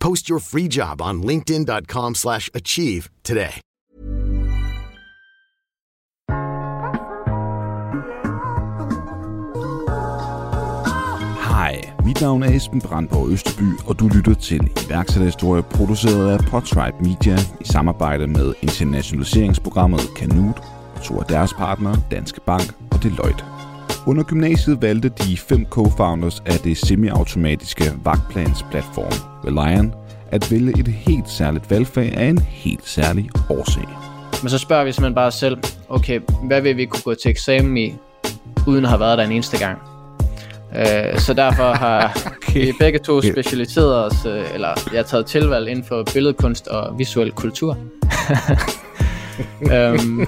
Post your free job on linkedin.com/achieve slash achieve today. Hej, mit navn er Esben Brandborg Østerby, og du lytter til iværksætterhistorie produceret af Podtribe Media i samarbejde med internationaliseringsprogrammet Canute og to af deres partnere, Danske Bank og Deloitte. Under gymnasiet valgte de fem co-founders af det semi-automatiske vagtplansplatform Reliant at vælge et helt særligt valgfag af en helt særlig årsag. Men så spørger vi simpelthen bare os selv, okay, hvad vil vi kunne gå til eksamen i, uden at have været der en eneste gang? Øh, så derfor har okay. vi begge to specialiseret os, øh, eller jeg har taget tilvalg inden for billedkunst og visuel kultur. øhm,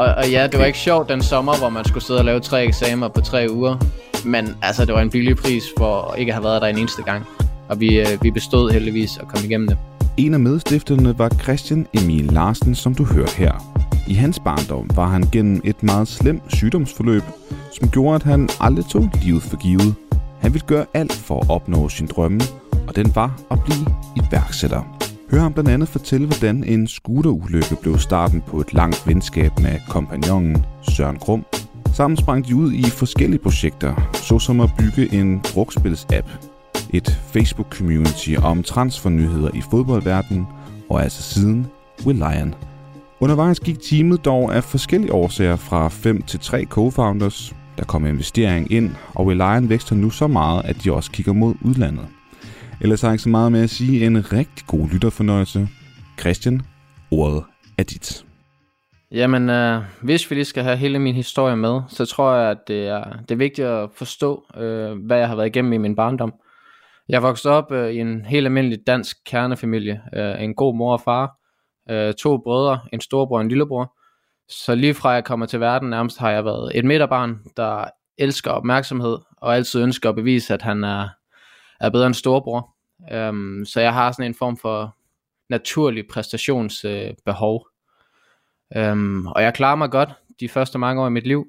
og, og ja, det var ikke sjovt den sommer, hvor man skulle sidde og lave tre eksamener på tre uger. Men altså, det var en billig pris for ikke at have været der en eneste gang. Og vi, øh, vi bestod heldigvis og kom igennem det. En af medstifterne var Christian Emil Larsen, som du hører her. I hans barndom var han gennem et meget slemt sygdomsforløb, som gjorde, at han aldrig tog livet for givet. Han ville gøre alt for at opnå sin drømme, og den var at blive iværksætter. Hør ham blandt andet fortælle, hvordan en scooterulykke blev starten på et langt venskab med kompagnonen Søren Krum. Sammen sprang de ud i forskellige projekter, såsom at bygge en brugspils-app, et Facebook-community om transfernyheder i fodboldverdenen, og altså siden Lion. Undervejs gik teamet dog af forskellige årsager fra 5 til 3 co-founders. Der kom investering ind, og Lion vækster nu så meget, at de også kigger mod udlandet. Ellers har jeg ikke så meget med at sige en rigtig god lytterfornøjelse. Christian, ordet er dit. Jamen, øh, hvis vi lige skal have hele min historie med, så tror jeg, at det er, det er vigtigt at forstå, øh, hvad jeg har været igennem i min barndom. Jeg voksede op øh, i en helt almindelig dansk kernefamilie. Øh, en god mor og far, øh, to brødre, en storbror og en lillebror. Så lige fra jeg kommer til verden, nærmest har jeg været et midterbarn, der elsker opmærksomhed, og altid ønsker at bevise, at han er, er bedre end storebror. Øhm, så jeg har sådan en form for naturlig præstationsbehov. Øh, øhm, og jeg klarer mig godt de første mange år i mit liv,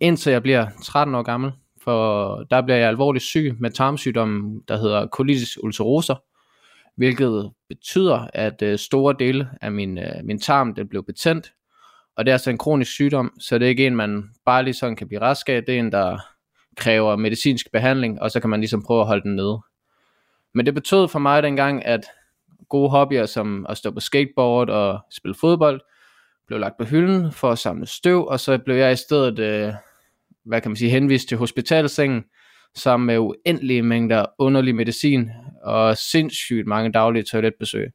indtil jeg bliver 13 år gammel, for der bliver jeg alvorligt syg med tarmsygdommen, der hedder colitis ulcerosa, hvilket betyder, at øh, store dele af min, øh, min tarm den blev betændt, og det er altså en kronisk sygdom, så det er ikke en, man bare lige sådan kan blive rask af, det er en, der kræver medicinsk behandling, og så kan man ligesom prøve at holde den nede. Men det betød for mig dengang, at gode hobbyer som at stå på skateboard og spille fodbold, blev lagt på hylden for at samle støv, og så blev jeg i stedet, øh, hvad kan man sige, henvist til hospitalsengen, sammen med uendelige mængder underlig medicin og sindssygt mange daglige toiletbesøg.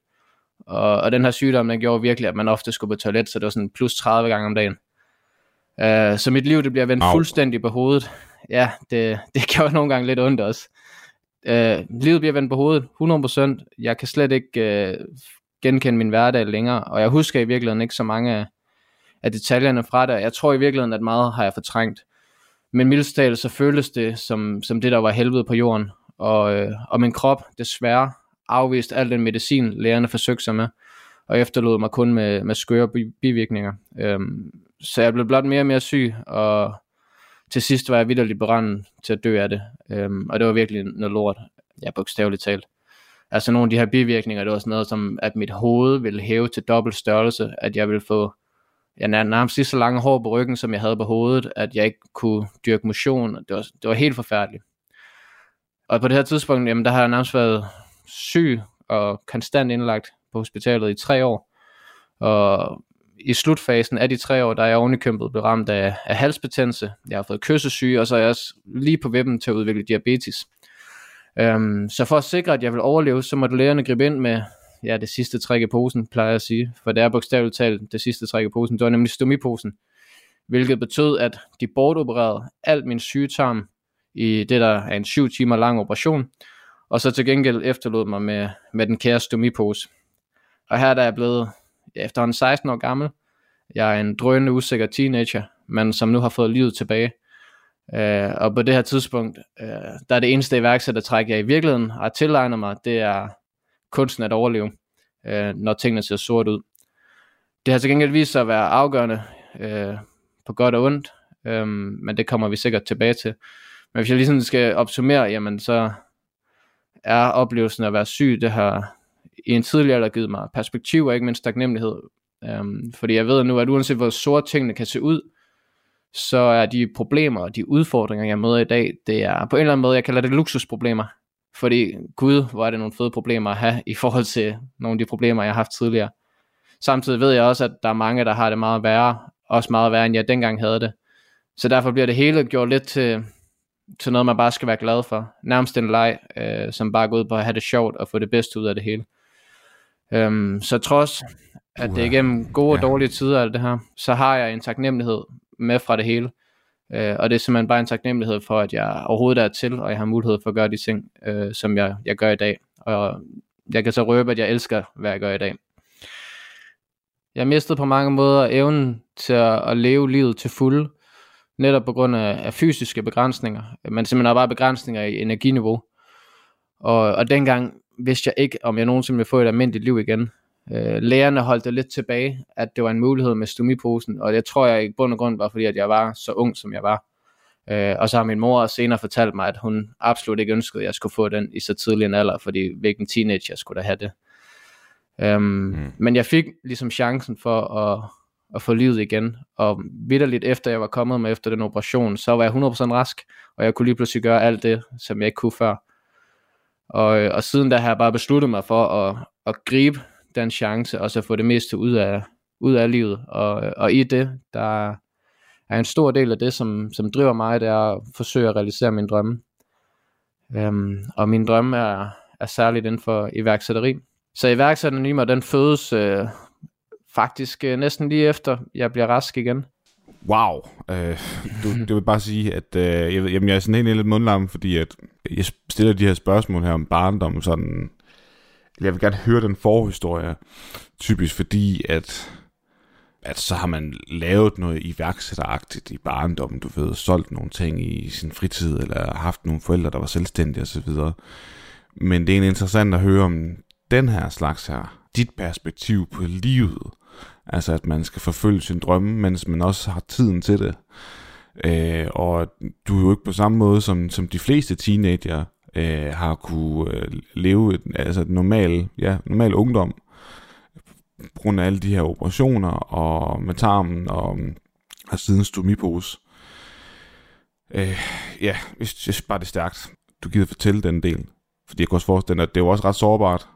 Og, og den her sygdom, den gjorde virkelig, at man ofte skulle på toilet, så det var sådan plus 30 gange om dagen. Uh, så mit liv, det bliver vendt Au. fuldstændig på hovedet. Ja, det, det gjorde nogle gange lidt ondt også. Øh, livet bliver vendt på hovedet, 100%. Jeg kan slet ikke øh, genkende min hverdag længere, og jeg husker i virkeligheden ikke så mange af, af detaljerne fra det. Jeg tror i virkeligheden, at meget har jeg fortrængt. Men mildest så føles det som, som det, der var helvede på jorden. Og, øh, og min krop, desværre, afvist al den medicin, lægerne forsøgte sig med, og efterlod mig kun med, med skøre bivirkninger. Øhm, så jeg blev blot mere og mere syg, og til sidst var jeg vidderligt berændet til at dø af det. Øhm, og det var virkelig noget lort, ja, bogstaveligt talt. Altså nogle af de her bivirkninger, det var sådan noget som, at mit hoved ville hæve til dobbelt størrelse, at jeg ville få ja, nærmest lige så lange hår på ryggen, som jeg havde på hovedet, at jeg ikke kunne dyrke motion. Det var, det var helt forfærdeligt. Og på det her tidspunkt, jamen, der har jeg nærmest været syg og konstant indlagt på hospitalet i tre år. Og i slutfasen af de tre år, der er jeg ovenikømpet blevet ramt af, af halsbetændelse. Jeg har fået kyssesyge, og så er jeg også lige på vippen til at udvikle diabetes. Øhm, så for at sikre, at jeg vil overleve, så måtte lægerne gribe ind med ja, det sidste træk i posen, plejer jeg at sige. For det er bogstaveligt talt det sidste træk i posen. Det var nemlig stomiposen. Hvilket betød, at de bortopererede alt min sygetarm i det, der er en syv timer lang operation. Og så til gengæld efterlod mig med, med den kære stomipose. Og her der er jeg blevet ja, efterhånden 16 år gammel. Jeg er en drønende usikker teenager, men som nu har fået livet tilbage. Øh, og på det her tidspunkt, øh, der er det eneste iværksættertræk, jeg i virkeligheden har tilegnet mig, det er kunsten at overleve, øh, når tingene ser sort ud. Det har til gengæld vist sig at være afgørende øh, på godt og ondt, øh, men det kommer vi sikkert tilbage til. Men hvis jeg ligesom skal opsummere, jamen så er oplevelsen at være syg, det har i en tidligere alder givet mig perspektiv og ikke mindst taknemmelighed. Øhm, fordi jeg ved nu, at uanset hvor sort tingene kan se ud, så er de problemer og de udfordringer, jeg møder i dag, det er på en eller anden måde, jeg kalder det luksusproblemer. Fordi gud, hvor er det nogle fede problemer at have i forhold til nogle af de problemer, jeg har haft tidligere. Samtidig ved jeg også, at der er mange, der har det meget værre, også meget værre, end jeg dengang havde det. Så derfor bliver det hele gjort lidt til, til noget, man bare skal være glad for. Nærmest en leg, øh, som bare går ud på at have det sjovt og få det bedste ud af det hele. Øhm, så trods, at det er igennem gode og dårlige tider alt det her, så har jeg en taknemmelighed med fra det hele. Øh, og det er simpelthen bare en taknemmelighed for, at jeg overhovedet er til, og jeg har mulighed for at gøre de ting, øh, som jeg, jeg gør i dag. Og jeg kan så røbe, at jeg elsker, hvad jeg gør i dag. Jeg mistede på mange måder evnen til at, at leve livet til fuld, netop på grund af, af fysiske begrænsninger, men simpelthen bare begrænsninger i energiniveau. Og, og dengang vidste jeg ikke, om jeg nogensinde ville få et almindeligt liv igen. Øh, lærerne holdt det lidt tilbage, at det var en mulighed med stomiposen, og det tror jeg i bund og grund var, fordi at jeg var så ung, som jeg var. Øh, og så har min mor senere fortalt mig, at hun absolut ikke ønskede, at jeg skulle få den i så tidlig en alder, fordi hvilken teenager skulle da have det. Um, mm. Men jeg fik ligesom chancen for at, at få livet igen, og vidderligt efter jeg var kommet med efter den operation, så var jeg 100% rask, og jeg kunne lige pludselig gøre alt det, som jeg ikke kunne før. Og, øh, og siden da har jeg bare besluttet mig for at, at gribe den chance, og så få det meste ud af, ud af livet. Og, øh, og i det, der er en stor del af det, som, som driver mig, det er at forsøge at realisere min drømme. Øhm, og min drømme er, er særligt inden for iværksætteri. Så iværksætteren i mig, den fødes øh, faktisk øh, næsten lige efter, jeg bliver rask igen. Wow. Øh, du, det vil bare sige, at øh, jeg, jamen, jeg er sådan helt lidt mundlam, fordi at jeg stiller de her spørgsmål her om barndom, sådan, jeg vil gerne høre den forhistorie, typisk fordi, at, at så har man lavet noget iværksætteragtigt i barndommen, du ved, solgt nogle ting i sin fritid, eller haft nogle forældre, der var selvstændige osv. Men det er interessant at høre om den her slags her, dit perspektiv på livet, Altså at man skal forfølge sin drømme, mens man også har tiden til det. Øh, og du er jo ikke på samme måde som, som de fleste teenager øh, har kunne øh, leve et, altså et normal, ja, normal ungdom på grund af alle de her operationer og med tarmen og, og siden stomipose. Øh, ja, jeg synes bare det er stærkt. Du gider fortælle den del. Fordi jeg kan også forestille at det er jo også ret sårbart.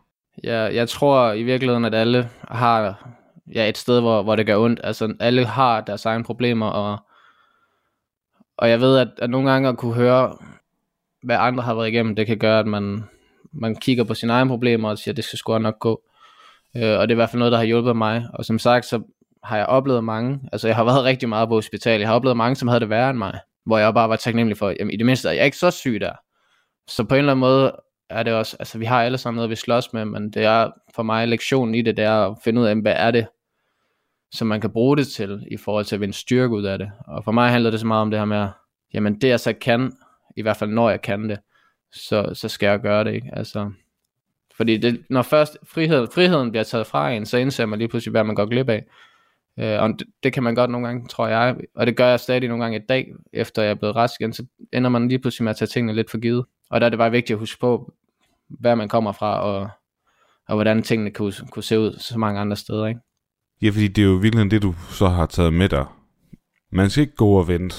Ja, jeg tror i virkeligheden, at alle har ja, et sted, hvor, hvor det gør ondt. Altså, alle har deres egne problemer, og, og jeg ved, at, at nogle gange at kunne høre, hvad andre har været igennem, det kan gøre, at man, man kigger på sine egne problemer og siger, at det skal sgu nok gå. Øh, og det er i hvert fald noget, der har hjulpet mig. Og som sagt, så har jeg oplevet mange, altså jeg har været rigtig meget på hospital, jeg har oplevet mange, som havde det værre end mig, hvor jeg bare var taknemmelig for, jamen i det mindste er jeg ikke så syg der. Så på en eller anden måde er det også, altså vi har alle sammen noget, vi slås med, men det er for mig lektionen i det, det er at finde ud af, hvad er det, som man kan bruge det til, i forhold til at vinde styrke ud af det. Og for mig handler det så meget om det her med, jamen det jeg så kan, i hvert fald når jeg kan det, så, så skal jeg gøre det, ikke? Altså, fordi det, når først frihed, friheden bliver taget fra en, så indser man lige pludselig, hvad man går glip af. Øh, og det, det kan man godt nogle gange, tror jeg. Og det gør jeg stadig nogle gange i dag, efter jeg er blevet rask igen, så ender man lige pludselig med at tage tingene lidt for givet. Og der er det bare vigtigt at huske på, hvad man kommer fra, og, og hvordan tingene kunne, kunne se ud så mange andre steder. Ikke? Ja, fordi det er jo virkelig det, du så har taget med dig. Man skal ikke gå og vente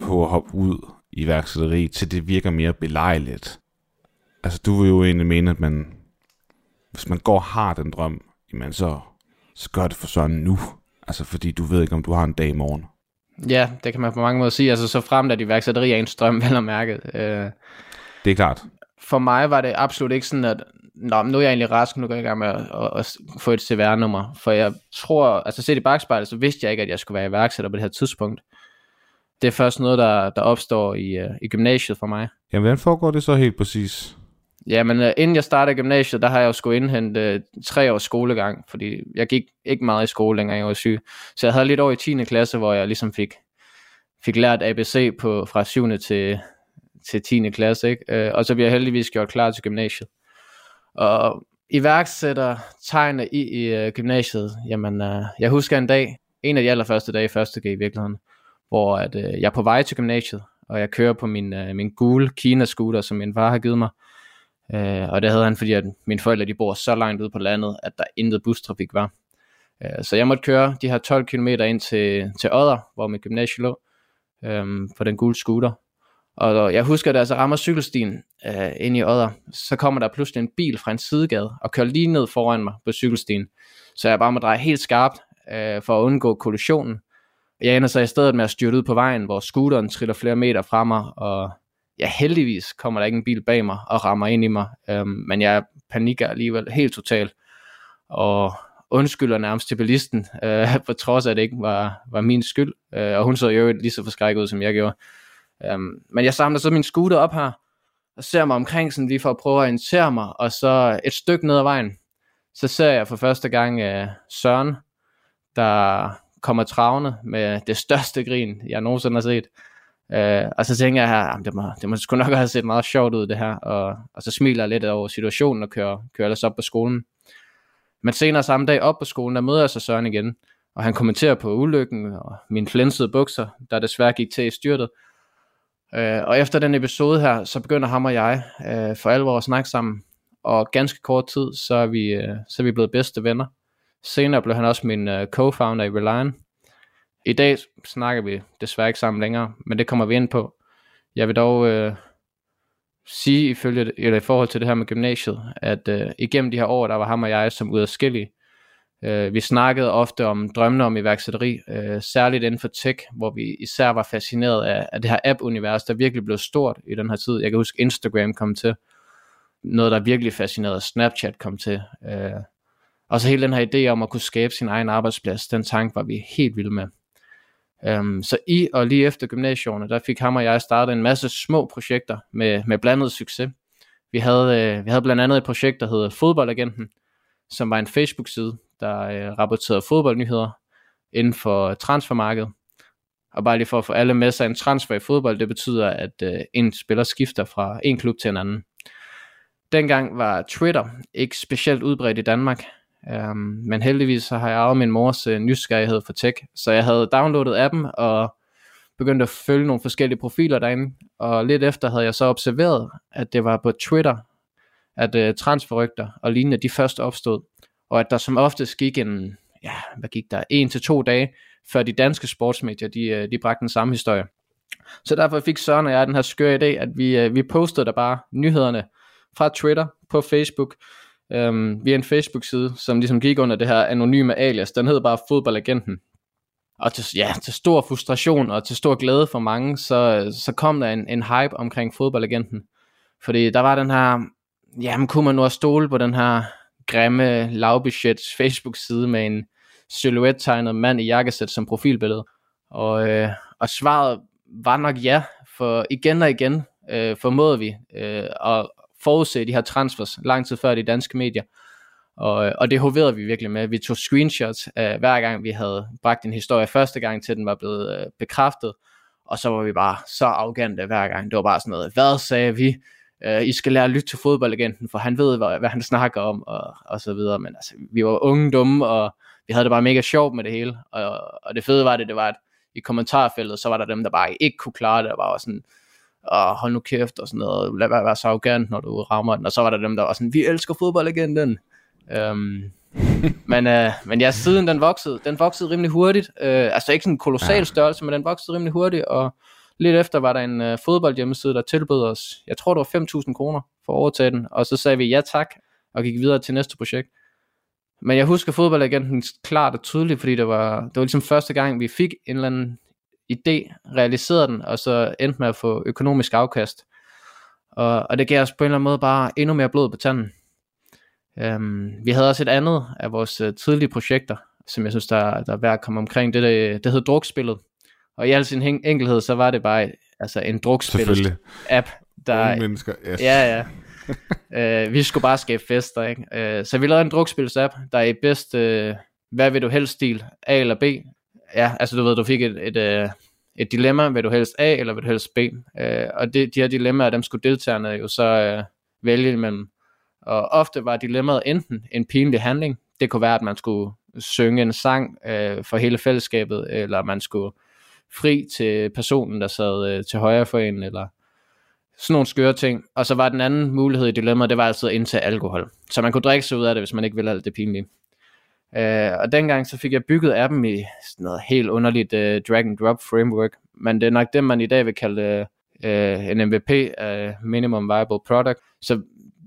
på at hoppe ud i værksætteri, til det virker mere belejligt. Altså, du vil jo egentlig mene, at man, hvis man går og har den drøm, jamen så, så gør det for sådan nu. Altså, fordi du ved ikke, om du har en dag i morgen. Ja, det kan man på mange måder sige. Altså, så frem at iværksætteri er en strøm, vel og mærket. Øh, det er klart. For mig var det absolut ikke sådan, at Nå, nu er jeg egentlig rask, nu går jeg i gang med at, at, at få et CVR-nummer. For jeg tror, altså set i bagspejlet, så vidste jeg ikke, at jeg skulle være iværksætter på det her tidspunkt. Det er først noget, der, der opstår i, uh, i gymnasiet for mig. Jamen, hvordan foregår det så helt præcis? Ja, men uh, inden jeg startede gymnasiet, der har jeg jo skulle indhente uh, tre års skolegang, fordi jeg gik ikke meget i skole længere, jeg var syg. Så jeg havde lidt over i 10. klasse, hvor jeg ligesom fik, fik lært ABC på, fra 7. til, til 10. klasse, ikke? Uh, og så bliver jeg heldigvis gjort klar til gymnasiet. Og iværksætter tegne i, i uh, gymnasiet, jamen uh, jeg husker en dag, en af de allerførste dage i første G i virkeligheden, hvor at, uh, jeg er på vej til gymnasiet, og jeg kører på min, uh, min gule Kina-scooter, som min far har givet mig. Uh, og det havde han, fordi at mine forældre de bor så langt ude på landet, at der intet bustrafik var. Uh, så jeg måtte køre de her 12 km ind til, til Odder, hvor mit gymnasie lå, um, på den gule scooter. Og jeg husker, da jeg så rammer cykelstien øh, ind i Odder, så kommer der pludselig en bil fra en sidegade og kører lige ned foran mig på cykelstien. Så jeg bare må dreje helt skarpt øh, for at undgå kollisionen. Jeg ender så i stedet med at styrte ud på vejen, hvor scooteren triller flere meter fra mig, og ja, heldigvis kommer der ikke en bil bag mig og rammer ind i mig, øh, men jeg panikker alligevel helt totalt, og undskylder nærmest til bilisten, øh, på trods af, at det ikke var, var min skyld, øh, og hun så jo lige så forskrækket ud, som jeg gjorde. Øhm, men jeg samler så min scooter op her, og ser mig omkring sådan lige for at prøve at orientere mig, og så et stykke ned ad vejen, så ser jeg for første gang øh, Søren, der kommer travne med det største grin, jeg nogensinde har set. Øh, og så tænker jeg her, det må, det må sgu nok have set meget sjovt ud det her, og, og så smiler jeg lidt over situationen og kører, kører ellers op på skolen. Men senere samme dag op på skolen, der møder jeg så Søren igen, og han kommenterer på ulykken og mine flænsede bukser, der desværre gik til i styrtet, Øh, og efter den episode her, så begynder ham og jeg øh, for alvor at snakke sammen. Og ganske kort tid, så er vi, øh, så er vi blevet bedste venner. Senere blev han også min øh, co-founder i Reliant. I dag snakker vi desværre ikke sammen længere, men det kommer vi ind på. Jeg vil dog øh, sige ifølge, eller i forhold til det her med gymnasiet, at øh, igennem de her år, der var ham og jeg som udadskillige, Øh, vi snakkede ofte om drømmene om iværksætteri, øh, særligt inden for tech, hvor vi især var fascineret af, af det her app-univers, der virkelig blev stort i den her tid. Jeg kan huske, Instagram kom til. Noget, der virkelig fascinerede, Snapchat kom til. Øh, og så hele den her idé om at kunne skabe sin egen arbejdsplads, den tanke var vi helt vilde med. Øhm, så i og lige efter gymnasierne, der fik ham og jeg startet en masse små projekter med, med blandet succes. Vi havde, øh, vi havde blandt andet et projekt, der hedder Fodboldagenten, som var en Facebook-side, der øh, rapporterede fodboldnyheder inden for transfermarkedet. Og bare lige for at få alle med sig, en transfer i fodbold, det betyder, at øh, en spiller skifter fra en klub til en anden. Dengang var Twitter ikke specielt udbredt i Danmark, um, men heldigvis så har jeg arvet min mors øh, nysgerrighed for tech, så jeg havde downloadet appen og begyndte at følge nogle forskellige profiler derinde, og lidt efter havde jeg så observeret, at det var på Twitter, at øh, transferrygter og lignende, de først opstod og at der som oftest gik en, ja, hvad gik der, en til to dage, før de danske sportsmedier, de, øh, de bragte den samme historie. Så derfor fik Søren og jeg den her skøre idé, at vi, øh, vi postede der bare nyhederne fra Twitter på Facebook, øhm, via en Facebook-side, som ligesom gik under det her anonyme alias. Den hed bare Fodboldagenten. Og til, ja, til stor frustration og til stor glæde for mange, så, så kom der en, en hype omkring Fodboldagenten. Fordi der var den her, jamen kunne man nu stole på den her grimme lavbudget Facebook-side med en silhouette-tegnet mand i jakkesæt som profilbillede. Og, øh, og svaret var nok ja, for igen og igen øh, formåede vi øh, at forudse de her transfers lang tid før de danske medier. Og, øh, og det hoverede vi virkelig med. Vi tog screenshots af hver gang vi havde bragt en historie første gang til den var blevet øh, bekræftet. Og så var vi bare så arrogante hver gang. Det var bare sådan noget, hvad sagde vi? Øh, I skal lære at lytte til fodboldagenten, for han ved, hvad, hvad han snakker om, og, og så videre. Men altså, vi var unge, dumme, og vi havde det bare mega sjovt med det hele, og, og det fede var det, det var, at i kommentarfeltet, så var der dem, der bare ikke kunne klare det, og var sådan, Åh, hold nu kæft og sådan noget, lad være, være så arrogant, når du rammer den, og så var der dem, der var sådan, vi elsker fodboldlegenden. Um, men, uh, men ja, siden den voksede, den voksede rimelig hurtigt, uh, altså ikke sådan en kolossal størrelse, men den voksede rimelig hurtigt, og lidt efter var der en øh, fodboldhjemmeside, der tilbød os, jeg tror det var 5.000 kroner for at overtage den, og så sagde vi ja tak, og gik videre til næste projekt. Men jeg husker fodboldagenten klart og tydeligt, fordi det var, det var ligesom første gang, vi fik en eller anden idé, realiserede den, og så endte med at få økonomisk afkast. Og, og det gav os på en eller anden måde bare endnu mere blod på tanden. Um, vi havde også et andet af vores uh, tidlige projekter, som jeg synes, der, der er værd at komme omkring. Det, der, det hed Drukspillet. Og i al sin enkelhed, så var det bare altså en drukspil-app. Der, Unge mennesker, yes. Ja, ja. uh, vi skulle bare skabe fester, ikke? Uh, så vi lavede en drukspils-app, der er i bedst, uh, hvad vil du helst stil, A eller B. Ja, altså du ved, du fik et, et, uh, et dilemma, vil du helst A eller vil du helst B. Uh, og det, de her dilemmaer, dem skulle deltagerne jo så uh, vælge imellem. Og ofte var dilemmaet enten en pinlig handling, det kunne være, at man skulle synge en sang uh, for hele fællesskabet, eller man skulle fri til personen, der sad øh, til højre for en, eller sådan nogle skøre ting. Og så var den anden mulighed i dilemmaet, det var altid at indtage alkohol. Så man kunne drikke sig ud af det, hvis man ikke ville alt det pinlige. Øh, og dengang så fik jeg bygget appen i sådan noget helt underligt øh, drag and drop framework, men det er nok det, man i dag vil kalde øh, øh en MVP, øh, Minimum Viable Product. Så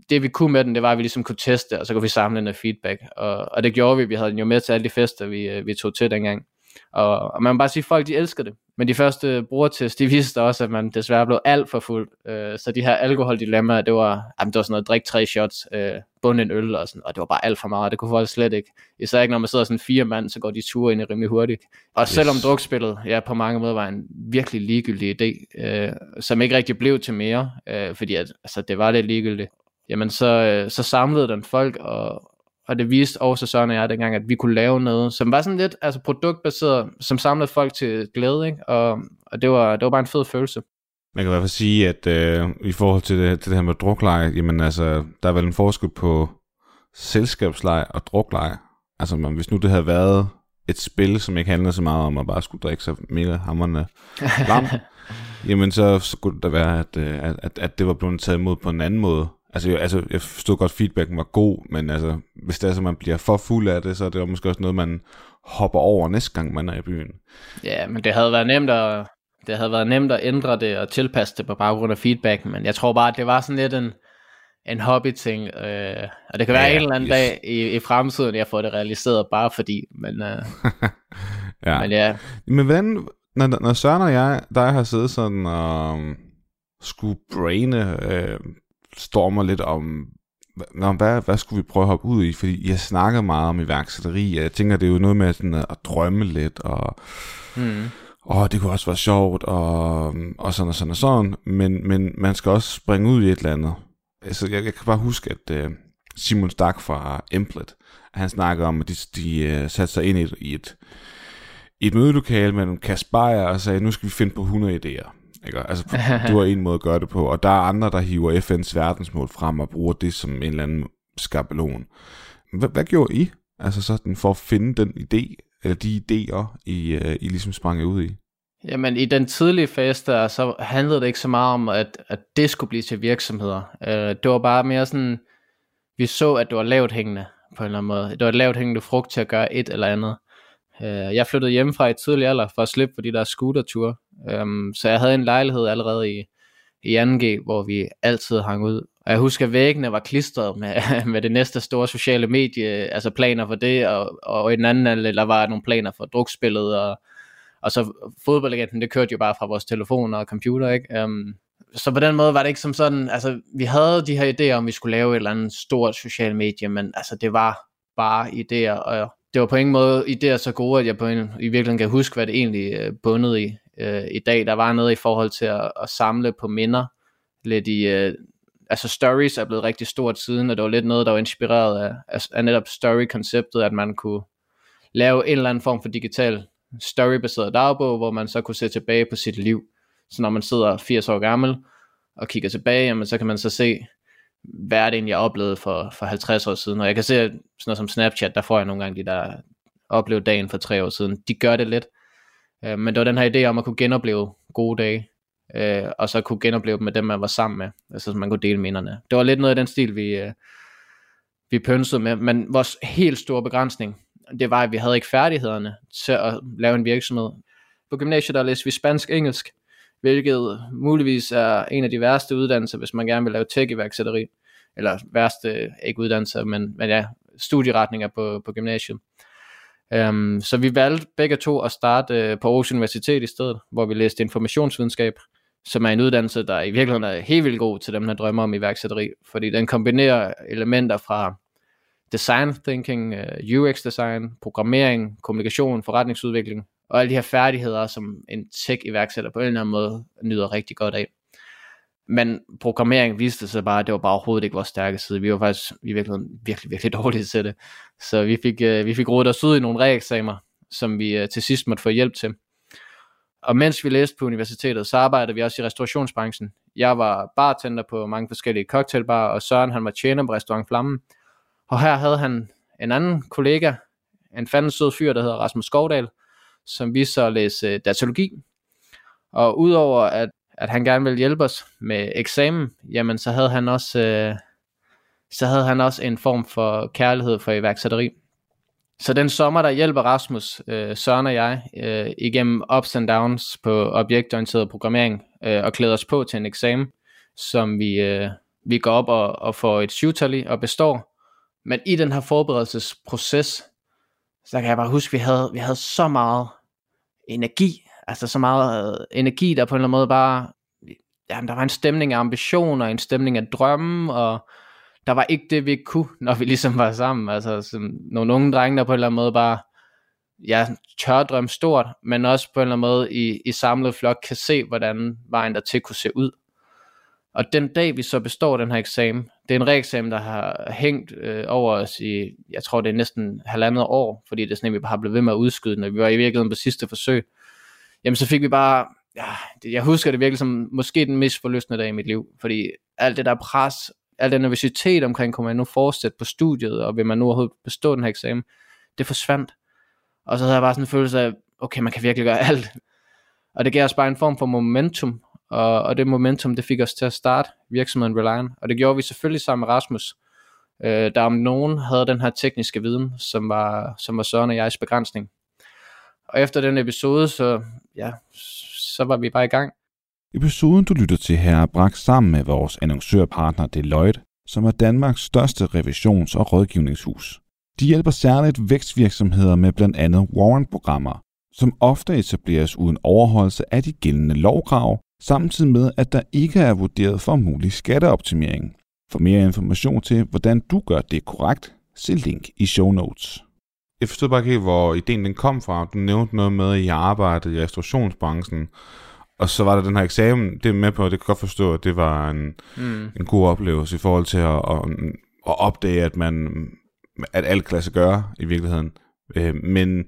det vi kunne med den, det var, at vi ligesom kunne teste, og så kunne vi samle noget feedback. Og, og det gjorde vi, vi havde den jo med til alle de fester, vi, øh, vi tog til dengang. Og, og man må bare sige, at folk de elsker det. Men de første brugertest, de viste også, at man desværre blev alt for fuld. Øh, så de her alkoholdilemmaer, det var, jamen, det var sådan noget, drik tre shots, øh, bund en øl, og, sådan, og det var bare alt for meget. Det kunne folk slet ikke. Især ikke, når man sidder sådan fire mand, så går de ture ind i rimelig hurtigt. Og yes. selvom drukspillet, ja, på mange måder var en virkelig ligegyldig idé, øh, som ikke rigtig blev til mere, øh, fordi at, altså, det var lidt ligegyldigt. Jamen, så, øh, så samlede den folk, og, og det viste også Søren og jeg dengang, at vi kunne lave noget, som var sådan lidt altså produktbaseret, som samlede folk til glæde, ikke? Og, og det, var, det var bare en fed følelse. Man kan i hvert fald sige, at øh, i forhold til det, til det her med drukleje, jamen altså, der er vel en forskel på selskabsleje og drukleje. Altså, man, hvis nu det havde været et spil, som ikke handlede så meget om at bare skulle drikke sig mega hammerne lam, jamen så skulle det være, at, øh, at, at, at det var blevet taget imod på en anden måde. Altså, jeg, altså, jeg forstod godt, at feedbacken var god, men altså, hvis det er så, man bliver for fuld af det, så er det måske også noget, man hopper over næste gang, man er i byen. Ja, men det havde været nemt at, det havde været nemt at ændre det og tilpasse det på baggrund af feedback, men jeg tror bare, at det var sådan lidt en, en hobby-ting, øh, og det kan være ja, en eller anden yes. dag i, i fremtiden, jeg får det realiseret bare fordi, men, øh, ja. men ja. Men hvordan, når, når Søren og jeg, der har siddet sådan og øh, skulle braine øh, stormer lidt om, Nå, hvad, hvad skulle vi prøve at hoppe ud i? Fordi jeg snakker meget om iværksætteri. Jeg tænker, det er jo noget med sådan at, at drømme lidt, og, mm. og det kunne også være sjovt, og, og sådan og sådan og sådan. Men, men man skal også springe ud i et eller andet. Altså, jeg, jeg kan bare huske, at uh, Simon Stak fra Emplet, han snakker om, at de, de uh, satte sig ind i et, i et, i et mødelokale med Kasper og sagde, nu skal vi finde på 100 idéer. Ikke? Altså, du har en måde at gøre det på, og der er andre, der hiver FN's verdensmål frem og bruger det som en eller anden skabelon. Hvad, hvad gjorde I? Altså sådan for at finde den idé, eller de idéer, I, øh, I ligesom sprang ud i? Jamen i den tidlige fase der, så handlede det ikke så meget om, at, at det skulle blive til virksomheder. Øh, det var bare mere sådan, vi så, at det var lavt hængende på en eller anden måde. Det var et lavt hængende frugt til at gøre et eller andet. Uh, jeg flyttede hjemmefra i tidlig alder for at slippe for de der scooterture. Øhm, så jeg havde en lejlighed allerede i, i 2G, hvor vi altid hang ud. Og jeg husker, at væggene var klistret med, med det næste store sociale medie, altså planer for det, og, og i den anden eller var nogle planer for drukspillet, og, og så fodboldagenten, det kørte jo bare fra vores telefoner og computer, ikke? Um, så på den måde var det ikke som sådan, altså vi havde de her idéer, om vi skulle lave et eller andet stort social medie, men altså det var bare idéer, og det var på ingen måde idéer så gode, at jeg på en, i virkeligheden kan huske, hvad det egentlig øh, bundet i øh, i dag. Der var noget i forhold til at, at samle på minder. Lidt i, øh, altså stories er blevet rigtig stort siden, og det var lidt noget, der var inspireret af, af, af netop story-konceptet, at man kunne lave en eller anden form for digital story-baseret dagbog, hvor man så kunne se tilbage på sit liv. Så når man sidder 80 år gammel og kigger tilbage, jamen, så kan man så se, hvad er det egentlig, jeg oplevede for, for 50 år siden. Og jeg kan se, sådan noget som Snapchat, der får jeg nogle gange de der oplevede dagen for tre år siden. De gør det lidt. Øh, men det var den her idé om at kunne genopleve gode dage, øh, og så kunne genopleve dem med dem, man var sammen med. Altså så man kunne dele minderne. Det var lidt noget af den stil, vi, øh, vi pønsede med. Men vores helt store begrænsning, det var, at vi havde ikke færdighederne til at lave en virksomhed. På gymnasiet der læste vi spansk-engelsk, hvilket muligvis er en af de værste uddannelser, hvis man gerne vil lave tech-iværksætteri. Eller værste, ikke uddannelser, men, men ja, studieretninger på, på gymnasiet. Um, så vi valgte begge to at starte uh, på Aarhus Universitet i stedet, hvor vi læste informationsvidenskab, som er en uddannelse, der i virkeligheden er helt vildt god til dem, der drømmer om iværksætteri, fordi den kombinerer elementer fra design thinking, øh, uh, UX design, programmering, kommunikation, forretningsudvikling, og alle de her færdigheder, som en tech-iværksætter på en eller anden måde nyder rigtig godt af. Men programmering viste sig bare, at det var bare overhovedet ikke vores stærke side. Vi var faktisk i virkeligheden virkelig, virkelig dårlige til det. Så vi fik, øh, vi fik rodet os ud i nogle reeksamer, som vi øh, til sidst måtte få hjælp til. Og mens vi læste på universitetet, så arbejdede vi også i restaurationsbranchen. Jeg var bartender på mange forskellige cocktailbarer, og Søren han var tjener på restaurant Flammen. Og her havde han en anden kollega, en fanden sød fyr, der hedder Rasmus Skovdal, som vi så læste øh, datalogi. Og udover at at han gerne ville hjælpe os med eksamen, jamen så havde han også, øh, så havde han også en form for kærlighed for iværksætteri. Så den sommer, der hjælper Rasmus, øh, Søren og jeg, øh, igennem ups and downs på objektorienteret programmering, øh, og klæder os på til en eksamen, som vi, øh, vi går op og, og får et syvtal i og består. Men i den her forberedelsesproces, så kan jeg bare huske, at vi havde, vi havde så meget energi altså så meget øh, energi, der på en eller anden måde bare, jamen, der var en stemning af ambition, og en stemning af drømme, og der var ikke det, vi ikke kunne, når vi ligesom var sammen, altså som nogle unge drenge, der på en eller anden måde bare, ja, tør drømme stort, men også på en eller anden måde i, i samlet flok kan se, hvordan vejen der til kunne se ud. Og den dag, vi så består den her eksamen, det er en reeksamen, der har hængt øh, over os i, jeg tror det er næsten halvandet år, fordi det er sådan, at vi bare har blevet ved med at udskyde den, og vi var i virkeligheden på sidste forsøg jamen så fik vi bare, ja, jeg husker det virkelig som måske den mest forløsende dag i mit liv, fordi alt det der pres, al den nervøsitet omkring, kunne man nu fortsætte på studiet, og vil man nu overhovedet bestå den her eksamen, det forsvandt. Og så havde jeg bare sådan en følelse af, okay, man kan virkelig gøre alt. Og det gav os bare en form for momentum, og, og det momentum, det fik os til at starte virksomheden Reliant. Og det gjorde vi selvfølgelig sammen med Rasmus, øh, der om nogen havde den her tekniske viden, som var, som var Søren og jegs begrænsning. Og efter den episode, så, ja, så var vi bare i gang. Episoden, du lytter til her, er bragt sammen med vores annoncørpartner Deloitte, som er Danmarks største revisions- og rådgivningshus. De hjælper særligt vækstvirksomheder med blandt andet warrant-programmer, som ofte etableres uden overholdelse af de gældende lovkrav, samtidig med, at der ikke er vurderet for mulig skatteoptimering. For mere information til, hvordan du gør det korrekt, se link i show notes jeg forstod bare ikke helt, hvor ideen den kom fra. Du nævnte noget med, at I arbejdede i restaurationsbranchen, og så var der den her eksamen, det er med på, det kan godt forstå, at det var en, mm. en god oplevelse i forhold til at, at, at opdage, at man at alt sig gøre i virkeligheden. Øh, men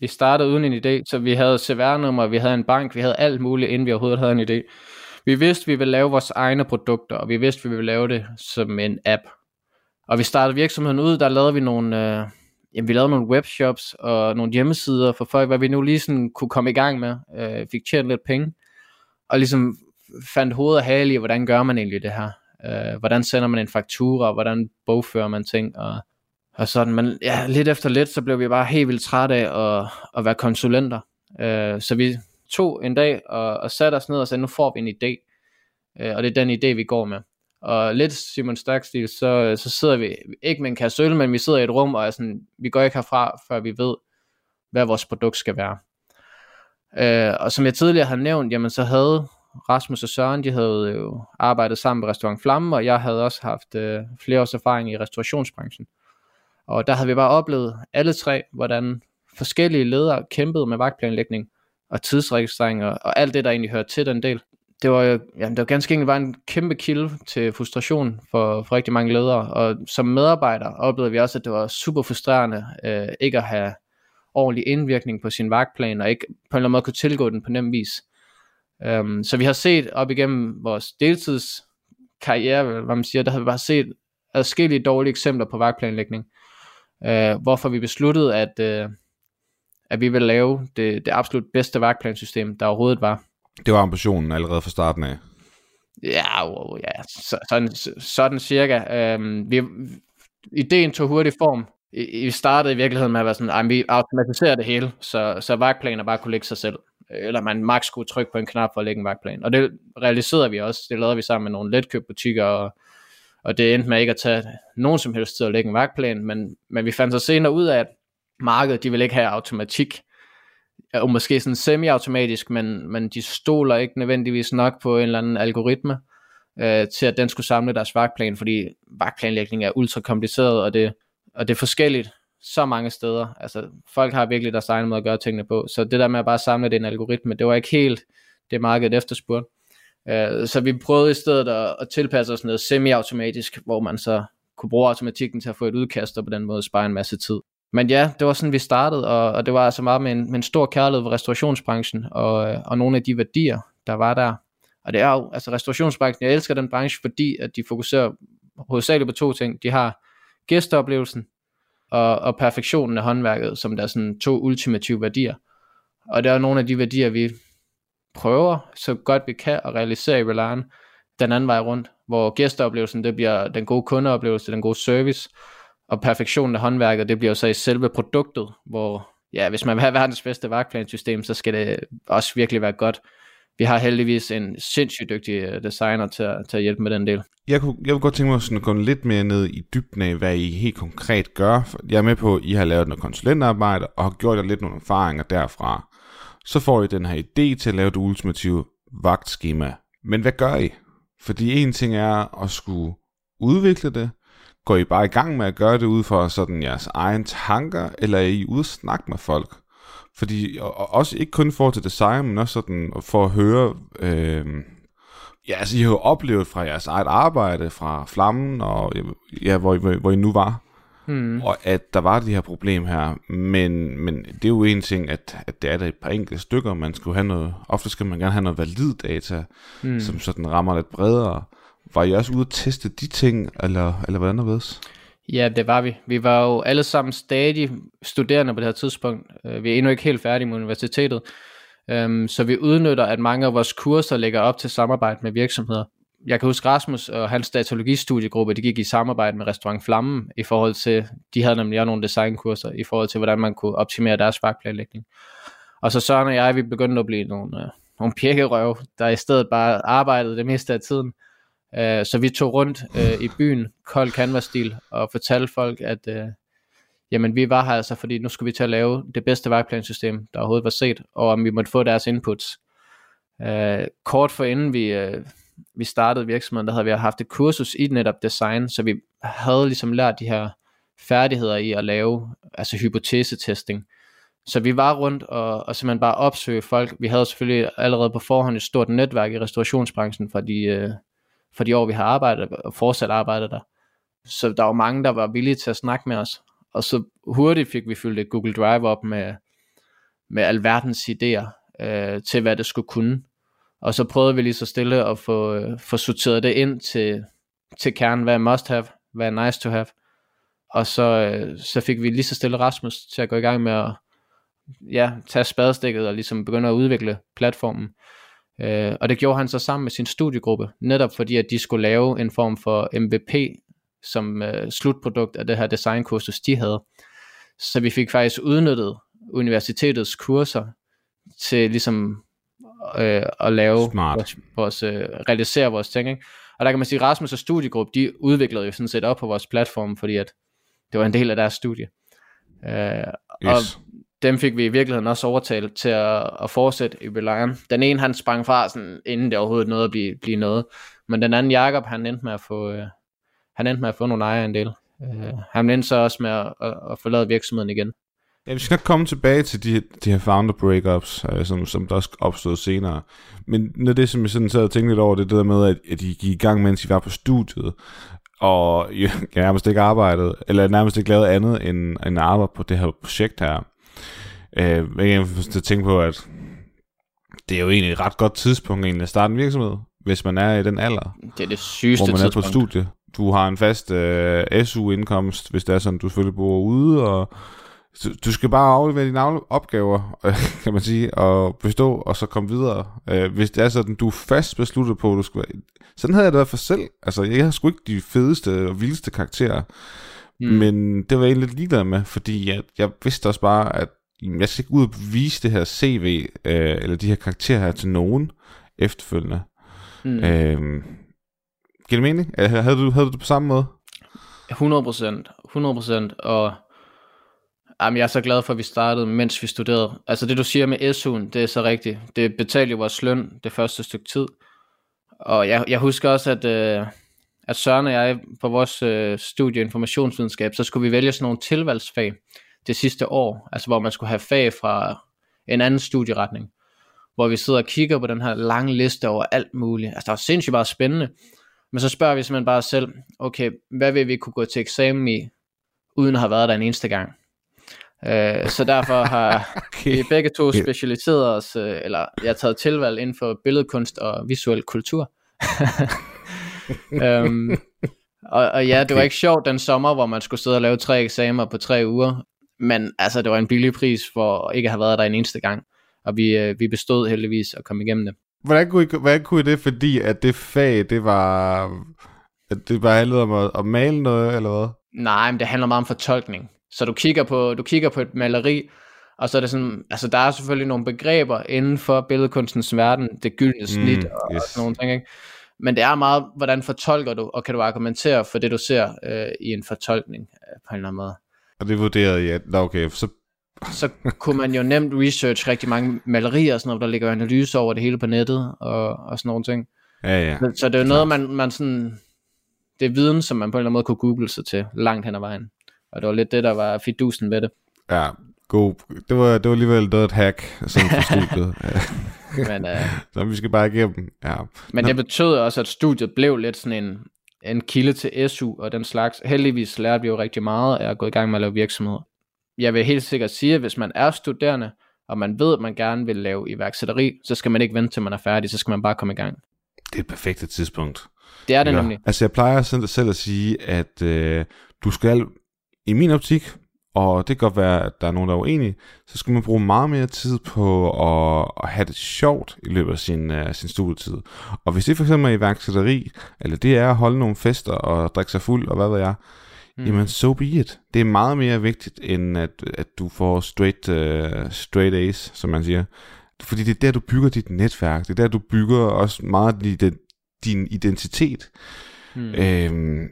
vi startede uden en idé, så vi havde CVR-nummer, vi havde en bank, vi havde alt muligt, inden vi overhovedet havde en idé. Vi vidste, vi ville lave vores egne produkter, og vi vidste, vi ville lave det som en app. Og vi startede virksomheden ud, der lavede vi nogle, øh, jamen, vi lavede nogle webshops og nogle hjemmesider for folk, hvad vi nu lige sådan kunne komme i gang med, øh, fik tjent lidt penge, og ligesom fandt hoved og hale i, hvordan gør man egentlig det her? Øh, hvordan sender man en faktura, hvordan bogfører man ting, og, og sådan. Men ja, lidt efter lidt, så blev vi bare helt vildt trætte af at, at være konsulenter. Øh, så vi tog en dag og, og satte os ned og sagde, nu får vi en idé. Øh, og det er den idé, vi går med. Og lidt Simon Stark-stil, så, så sidder vi ikke med en kasse øl, men vi sidder i et rum, og er sådan, vi går ikke herfra, før vi ved, hvad vores produkt skal være. Øh, og som jeg tidligere har nævnt, jamen så havde Rasmus og Søren, de havde jo arbejdet sammen med Restaurant Flamme, og jeg havde også haft øh, flere års erfaring i restaurationsbranchen. Og der havde vi bare oplevet alle tre, hvordan forskellige ledere kæmpede med vagtplanlægning og tidsregistrering og, og alt det, der egentlig hører til den del det var, jamen, det var ganske enkelt bare en kæmpe kilde til frustration for, for rigtig mange ledere, og som medarbejdere oplevede vi også, at det var super frustrerende øh, ikke at have ordentlig indvirkning på sin vagtplan, og ikke på en eller anden måde kunne tilgå den på nem vis. Um, så vi har set op igennem vores deltidskarriere, hvad man siger, der har vi bare set adskillige dårlige eksempler på vagtplanlægning. uh, hvorfor vi besluttede, at, uh, at vi ville lave det, det absolut bedste vagtplansystem, der overhovedet var. Det var ambitionen allerede fra starten af. Ja, wow, ja så, sådan, sådan cirka. Øhm, vi, ideen tog hurtig form. I, vi startede i virkeligheden med at være sådan, at vi automatiserer det hele, så, så vagtplaner bare kunne lægge sig selv. Eller man max skulle trykke på en knap for at lægge en vagtplan. Og det realiserede vi også. Det lavede vi sammen med nogle letkøbbutikker, og, og det endte med ikke at tage nogen som helst til at lægge en vagtplan, men, men vi fandt så senere ud af, at markedet de vil ikke have automatik og måske sådan semi-automatisk, men, men de stoler ikke nødvendigvis nok på en eller anden algoritme, øh, til at den skulle samle deres vagtplan, fordi vagtplanlægning er ultra kompliceret, og det, og det er forskelligt så mange steder. Altså, folk har virkelig deres egen måde at gøre tingene på, så det der med at bare samle det i en algoritme, det var ikke helt det markedet efterspurgte. Øh, så vi prøvede i stedet at, at tilpasse os noget semi-automatisk, hvor man så kunne bruge automatikken til at få et udkast, og på den måde spare en masse tid. Men ja, det var sådan, vi startede, og, og det var altså meget med en, med en stor kærlighed for restaurationsbranchen, og, øh, og nogle af de værdier, der var der. Og det er jo, altså restaurationsbranchen, jeg elsker den branche, fordi at de fokuserer hovedsageligt på to ting. De har gæsteoplevelsen og, og perfektionen af håndværket, som der er sådan to ultimative værdier. Og det er nogle af de værdier, vi prøver så godt vi kan at realisere i Reliant den anden vej rundt, hvor gæsteoplevelsen, det bliver den gode kundeoplevelse, den gode service, og perfektionen af håndværket, det bliver jo så i selve produktet, hvor ja, hvis man vil have verdens bedste vagtplansystem, så skal det også virkelig være godt. Vi har heldigvis en sindssygt dygtig øh, designer til at, til at hjælpe med den del. Jeg kunne, jeg kunne godt tænke mig sådan at gå lidt mere ned i dybden af, hvad I helt konkret gør. Jeg er med på, at I har lavet noget konsulentarbejde, og har gjort jer lidt nogle erfaringer derfra. Så får I den her idé til at lave det ultimative vagtskema. Men hvad gør I? Fordi en ting er at skulle udvikle det, Går I bare i gang med at gøre det ud for sådan jeres egen tanker, eller er I ude at snakke med folk? Fordi, og også ikke kun for til design, men også sådan for at høre, øh, ja, altså I har jo oplevet fra jeres eget arbejde, fra Flammen, og ja, hvor, hvor, hvor I nu var, hmm. og at der var de her problem her, men, men det er jo en ting, at, at det er der et par enkelte stykker, man skulle have noget, ofte skal man gerne have noget valid data, hmm. som sådan rammer lidt bredere, var I også ude at teste de ting, eller, eller hvordan der ved? Ja, det var vi. Vi var jo alle sammen stadig studerende på det her tidspunkt. Øh, vi er endnu ikke helt færdige med universitetet. Øhm, så vi udnytter, at mange af vores kurser lægger op til samarbejde med virksomheder. Jeg kan huske Rasmus og hans datalogistudiegruppe, de gik i samarbejde med Restaurant Flammen i forhold til, de havde nemlig også nogle designkurser i forhold til, hvordan man kunne optimere deres fagplanlægning. Og så Søren og jeg, vi begyndte at blive nogle, øh, nogle pjekkerøv, der i stedet bare arbejdede det meste af tiden. Uh, så vi tog rundt øh, i byen, kold canvas-stil, og fortalte folk, at øh, jamen, vi var her altså, fordi nu skulle vi til at lave det bedste vejplansystem, der overhovedet var set, og om vi måtte få deres inputs. Øh, kort for inden vi, øh, vi startede virksomheden, der havde vi haft et kursus i netop design, så vi havde ligesom lært de her færdigheder i at lave altså hypotesetesting. Så vi var rundt og, og simpelthen bare opsøge folk. Vi havde selvfølgelig allerede på forhånd et stort netværk i restaurationsbranchen fra de, øh, for de år, vi har arbejdet og fortsat arbejdet der. Så der var mange, der var villige til at snakke med os. Og så hurtigt fik vi fyldt et Google Drive op med, med alverdens idéer øh, til, hvad det skulle kunne. Og så prøvede vi lige så stille at få, øh, få sorteret det ind til, til kernen, hvad er must have, hvad er nice to have. Og så, øh, så fik vi lige så stille Rasmus til at gå i gang med at ja, tage spadestikket og ligesom begynde at udvikle platformen. Øh, og det gjorde han så sammen med sin studiegruppe, netop fordi at de skulle lave en form for MVP som øh, slutprodukt af det her designkursus, de havde. Så vi fik faktisk udnyttet universitetets kurser til ligesom øh, at lave Smart. vores, vores øh, realisere vores ting. Ikke? Og der kan man sige, Rasmus og studiegruppe, de udviklede jo sådan set op på vores platform, fordi at det var en del af deres studie. Øh, yes. Og dem fik vi i virkeligheden også overtalt til at, at fortsætte i Reliant. Den ene han sprang fra, sådan, inden det overhovedet nåede at blive, blive noget. Men den anden Jakob han endte med at få, øh, han endte med at få nogle ejere en del. Øh, han endte så også med at, at, at forlade virksomheden igen. Ja, vi skal nok komme tilbage til de, de her founder breakups, øh, som, som der også opstod senere. Men noget af det, som jeg sådan sad og tænkte lidt over, det, det der med, at, at I gik i gang, mens I var på studiet, og jeg nærmest ikke arbejdede, eller nærmest ikke lavede andet end, end arbejde på det her projekt her. Øh, jeg kan tænke på, at det er jo egentlig et ret godt tidspunkt egentlig at starte en virksomhed, hvis man er i den alder. Det er det sygeste Hvor man er tidspunkt. på studie. du har en fast øh, SU-indkomst, hvis det er sådan, du selvfølgelig bor ude, og du, skal bare aflevere dine opgaver, kan man sige, og bestå, og så komme videre. Øh, hvis det er sådan, du er fast besluttet på, at du skal være... Sådan havde jeg det for selv. Altså, jeg har sgu ikke de fedeste og vildeste karakterer, mm. men det var jeg egentlig lidt ligeglad med, fordi jeg, jeg vidste også bare, at jeg skal ikke ud og vise det her CV, øh, eller de her karakterer her til nogen efterfølgende. Mm. Øh, giver det mening? Havde du, havde du det på samme måde? 100 procent. 100 procent. Og jamen, jeg er så glad for, at vi startede, mens vi studerede. Altså det, du siger med SU'en, det er så rigtigt. Det betalte jo vores løn det første stykke tid. Og jeg, jeg husker også, at, øh, at Søren og jeg på vores øh, studie informationsvidenskab, så skulle vi vælge sådan nogle tilvalgsfag det sidste år. Altså hvor man skulle have fag fra en anden studieretning. Hvor vi sidder og kigger på den her lange liste over alt muligt. Altså det var sindssygt bare spændende. Men så spørger vi simpelthen bare os selv, okay, hvad vil vi kunne gå til eksamen i, uden at have været der en eneste gang? Uh, så derfor har okay. vi begge to specialiseret os, uh, eller jeg har taget tilvalg inden for billedkunst og visuel kultur. um, og, og ja, det var ikke sjovt den sommer, hvor man skulle sidde og lave tre eksamener på tre uger, men altså, det var en billig pris for ikke at have været der en eneste gang, og vi, uh, vi bestod heldigvis at komme igennem det. Hvordan kunne, I, hvordan kunne I det, fordi at det fag, det var, at det bare handlede om at, at male noget, eller hvad? Nej, men det handler meget om fortolkning. Så du kigger på, du kigger på et maleri, og så er det sådan, altså der er selvfølgelig nogle begreber inden for billedkunstens verden, det gyldne snit mm, og, yes. og sådan nogle ting, ikke? Men det er meget, hvordan fortolker du, og kan du argumentere for det, du ser øh, i en fortolkning øh, på en eller anden måde. Og det vurderede jeg, ja. okay, så så kunne man jo nemt research rigtig mange malerier og sådan noget, der ligger analyser over det hele på nettet og, og sådan nogle ting. Ja, ja. Så, så det er jo noget, man, man sådan, det er viden, som man på en eller anden måde kunne google sig til langt hen ad vejen. Og det var lidt det, der var fidusen ved det. Ja, god. Det var, det var alligevel et hack, sådan for studiet. men, uh, så vi skal bare igennem. Ja. Men det betød også, at studiet blev lidt sådan en, en kilde til SU og den slags. Heldigvis lærte vi jo rigtig meget af at gå i gang med at lave virksomheder jeg vil helt sikkert sige, at hvis man er studerende, og man ved, at man gerne vil lave iværksætteri, så skal man ikke vente til man er færdig, så skal man bare komme i gang. Det er et perfekt tidspunkt. Det er det ja. nemlig. Altså jeg plejer selv at sige, at øh, du skal, i min optik, og det kan godt være, at der er nogen, der er uenige, så skal man bruge meget mere tid på at, at have det sjovt i løbet af sin, uh, sin studietid. Og hvis det for eksempel er iværksætteri, eller det er at holde nogle fester og drikke sig fuld, og hvad ved jeg, mm. jamen so be it. Det er meget mere vigtigt, end at, at du får straight, uh, straight A's, som man siger. Fordi det er der, du bygger dit netværk. Det er der, du bygger også meget din, din identitet. Mm. Øhm,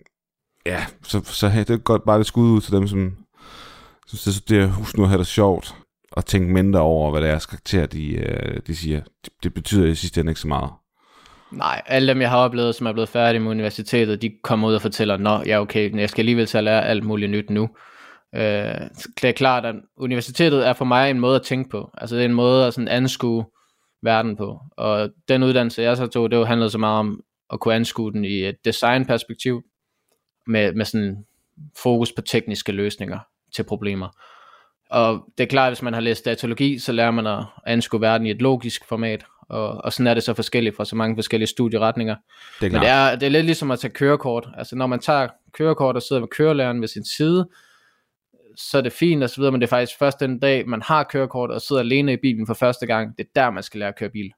ja, så, så det er godt bare det skud ud til dem, som, som så det er husk nu at have det sjovt, og tænke mindre over, hvad deres karakter de, øh, de siger. Det, det betyder i sidste ende ikke så meget. Nej, alle dem jeg har oplevet, som er blevet færdige med universitetet, de kommer ud og fortæller, nå, ja okay, jeg skal alligevel til at lære alt muligt nyt nu. Øh, det er klart, at universitetet er for mig en måde at tænke på. Altså det er en måde at sådan anskue verden på. Og den uddannelse, jeg så tog, det jo handlede så meget om at kunne anskue den i et designperspektiv, med, med sådan fokus på tekniske løsninger til problemer. Og det er klart, at hvis man har læst datalogi, så lærer man at anskue verden i et logisk format, og, og sådan er det så forskelligt fra så mange forskellige studieretninger. Det er Men det er, det er lidt ligesom at tage kørekort. Altså når man tager kørekort og sidder med kørelæreren ved sin side, så er det fint og så videre, men det er faktisk først den dag, man har kørekort og sidder alene i bilen for første gang, det er der, man skal lære at køre bil.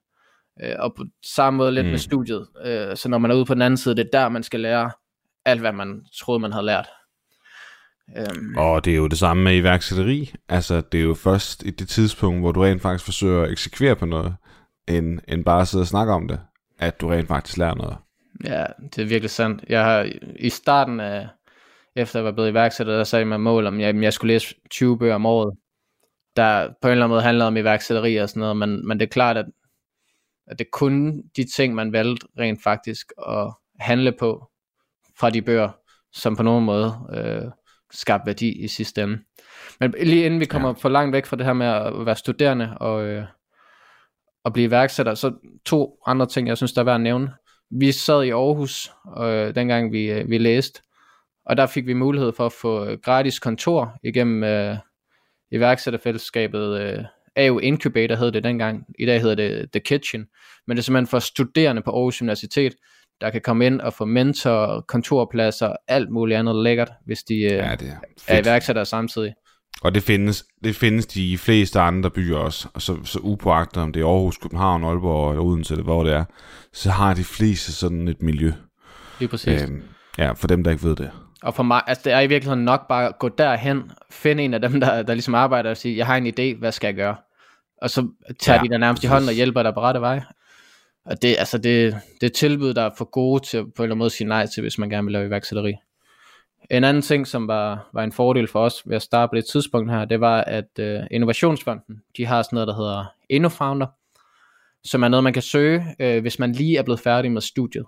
Øh, og på samme måde lidt mm. med studiet. Øh, så når man er ude på den anden side, det er der, man skal lære alt, hvad man troede, man havde lært. Um, og det er jo det samme med iværksætteri. Altså, det er jo først i det tidspunkt, hvor du rent faktisk forsøger at eksekvere på noget, end, end bare at sidde og snakke om det, at du rent faktisk lærer noget. Ja, det er virkelig sandt. Jeg har i starten af, efter jeg var blevet iværksætter, der sagde mig mål om, at jeg skulle læse 20 bøger om året, der på en eller anden måde handler om iværksætteri og sådan noget, men, men det er klart, at, at det kun de ting, man valgte rent faktisk at handle på fra de bøger, som på nogen måde øh, skabte værdi i sidste ende. Men lige inden vi kommer ja. for langt væk fra det her med at være studerende og, øh, at blive iværksætter, så to andre ting, jeg synes, der er værd at nævne. Vi sad i Aarhus, øh, dengang vi, øh, vi læste, og der fik vi mulighed for at få øh, gratis kontor igennem øh, iværksætterfællesskabet øh, AU Incubator hed det dengang. I dag hedder det The Kitchen. Men det er simpelthen for studerende på Aarhus Universitet. Der kan komme ind og få mentor, kontorpladser, alt muligt andet lækkert, hvis de øh, ja, det er, er iværksættere samtidig. Og det findes, det findes de fleste andre byer også, og så, så upåagtet om det er Aarhus, København, Aalborg eller Odense, eller hvor det er, så har de fleste sådan et miljø. Lige præcis. Øhm, ja, for dem, der ikke ved det. Og for mig, altså det er i virkeligheden nok bare at gå derhen, finde en af dem, der, der ligesom arbejder og sige, jeg har en idé, hvad skal jeg gøre? Og så tager ja, de der nærmest i hånden og hjælper dig på rette vej. Og det, altså det, det er tilbud, der er for gode til på en eller anden måde at sige nej til, hvis man gerne vil lave iværksætteri. En anden ting, som var, var en fordel for os ved at starte på det tidspunkt her, det var, at øh, Innovationsfonden, de har sådan noget, der hedder InnoFounder, som er noget, man kan søge, øh, hvis man lige er blevet færdig med studiet.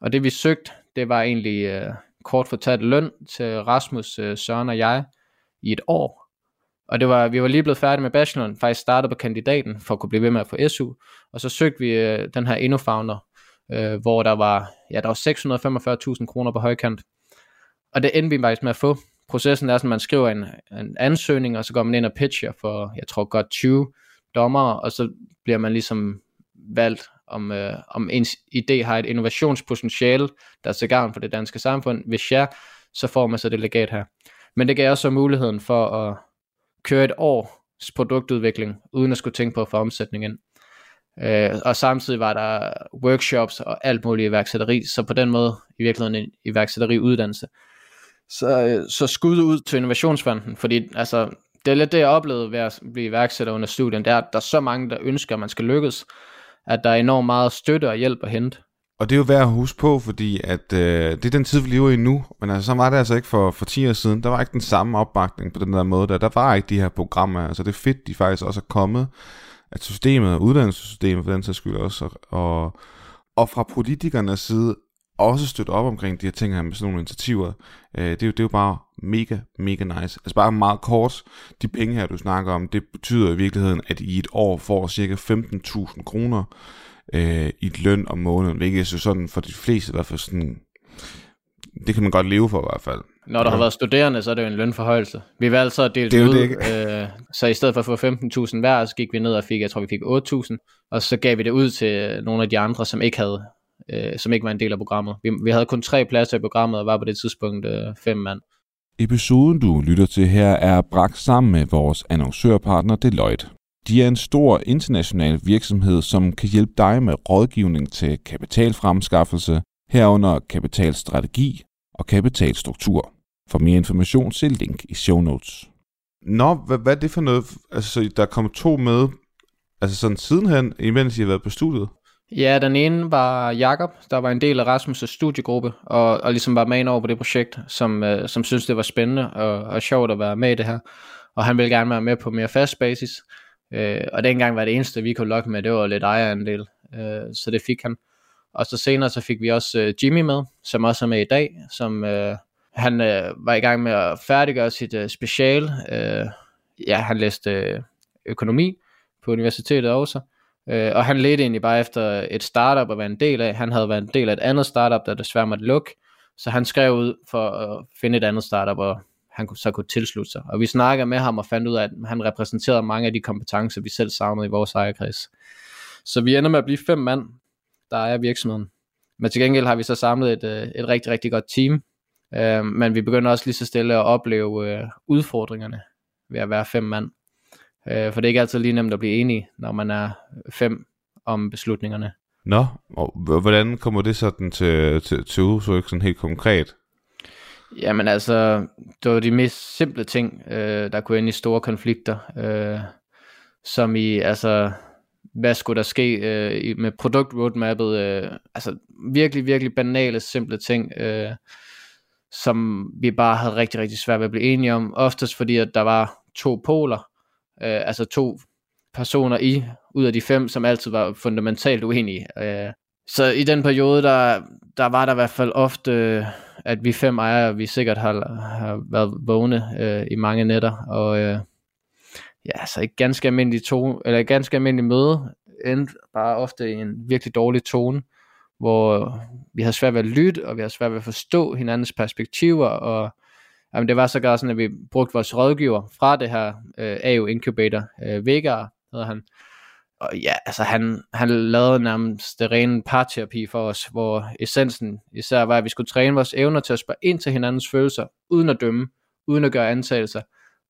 Og det vi søgte, det var egentlig øh, kort fortalt løn til Rasmus, øh, Søren og jeg i et år. Og det var, vi var lige blevet færdige med bacheloren, faktisk startede på kandidaten for at kunne blive ved med at få SU. Og så søgte vi øh, den her InnoFounder, øh, hvor der var, ja, der var 645.000 kroner på højkant. Og det endte vi faktisk med at få. Processen er sådan, at man skriver en, en ansøgning, og så går man ind og pitcher for, jeg tror godt 20 dommer, og så bliver man ligesom valgt, om, øh, om ens idé har et innovationspotentiale, der er til gavn for det danske samfund. Hvis ja, så får man så det legat her. Men det gav også muligheden for at køre et års produktudvikling, uden at skulle tænke på at få omsætning ind. Øh, og samtidig var der workshops og alt muligt iværksætteri, så på den måde i virkeligheden en iværksætteri uddannelse. Så, øh, så skud ud til Innovationsfonden, fordi altså, det er lidt det, jeg oplevede ved at blive iværksætter under studien, det er, at der er så mange, der ønsker, at man skal lykkes, at der er enormt meget støtte og hjælp at hente. Og det er jo værd at huske på, fordi at, øh, det er den tid, vi lever i nu, men altså, så var det altså ikke for, for 10 år siden, der var ikke den samme opbakning på den der måde, der, der var ikke de her programmer, altså det er fedt, de faktisk også er kommet, at systemet, uddannelsessystemet for den sags skyld også, og, og fra politikernes side også støtte op omkring de her ting her med sådan nogle initiativer. Øh, det, er jo, det er jo bare mega, mega nice. Altså bare meget kort, de penge her, du snakker om, det betyder i virkeligheden, at I et år får cirka 15.000 kroner øh, i løn om måneden, hvilket er så sådan for de fleste i hvert fald sådan, det kan man godt leve for i hvert fald. Når der ja. har været studerende, så er det jo en lønforhøjelse. Vi valgte så at dele det, det ud, øh, så i stedet for at få 15.000 hver, så gik vi ned og fik, jeg tror vi fik 8.000, og så gav vi det ud til nogle af de andre, som ikke havde øh, som ikke var en del af programmet. Vi, vi havde kun tre pladser i programmet, og var på det tidspunkt øh, fem mand. Episoden, du lytter til her, er bragt sammen med vores annoncørpartner Deloitte. De er en stor international virksomhed, som kan hjælpe dig med rådgivning til kapitalfremskaffelse, herunder kapitalstrategi og kapitalstruktur. For mere information, se link i show notes. Nå, hvad, hvad er det for noget? Altså, der kommer to med, altså sådan sidenhen, imens I har været på studiet? Ja, den ene var Jakob, der var en del af Rasmus' studiegruppe, og, og ligesom var med over på det projekt, som, øh, som synes det var spændende og, og sjovt at være med i det her. Og han ville gerne være med på mere fast basis. Øh, og dengang var det eneste, vi kunne lokke med, det var lidt ejerandel. Øh, så det fik han. Og så senere så fik vi også øh, Jimmy med, som også er med i dag, som øh, han øh, var i gang med at færdiggøre sit øh, special. Øh, ja, han læste øh, økonomi på universitetet også. Øh, og han ledte egentlig bare efter et startup at være en del af. Han havde været en del af et andet startup, der desværre måtte lukke. Så han skrev ud for at finde et andet startup, og han kunne, så kunne tilslutte sig. Og vi snakkede med ham og fandt ud af, at han repræsenterede mange af de kompetencer, vi selv savnede i vores ejerkreds. Så vi ender med at blive fem mand, der er virksomheden. Men til gengæld har vi så samlet et, øh, et rigtig, rigtig godt team. Øh, men vi begynder også lige så stille at opleve øh, udfordringerne ved at være fem mand. Øh, for det er ikke altid lige nemt at blive enige, når man er fem om beslutningerne. Nå, og hvordan kommer det sådan til, til, til udtryk sådan helt konkret? Jamen altså, det var de mest simple ting, øh, der kunne ende i store konflikter, øh, som i, altså, hvad skulle der ske øh, med produkt roadmappet, øh, altså virkelig, virkelig banale, simple ting, øh, som vi bare havde rigtig, rigtig svært ved at blive enige om, oftest fordi, at der var to poler, øh, altså to personer i, ud af de fem, som altid var fundamentalt uenige. Øh, så i den periode, der, der var der i hvert fald ofte, at vi fem ejere, vi sikkert har, har været vågne øh, i mange nætter, og øh, ja, så et ganske almindeligt to, eller et ganske almindeligt møde, endte bare ofte i en virkelig dårlig tone, hvor vi havde svært ved at lytte, og vi havde svært ved at forstå hinandens perspektiver, og Jamen, det var så sådan, at vi brugte vores rådgiver fra det her øh, AU Incubator, øh, Vega hedder han, og ja, altså han, han lavede nærmest det rene parterapi for os, hvor essensen især var, at vi skulle træne vores evner til at spørge ind til hinandens følelser, uden at dømme, uden at gøre antagelser,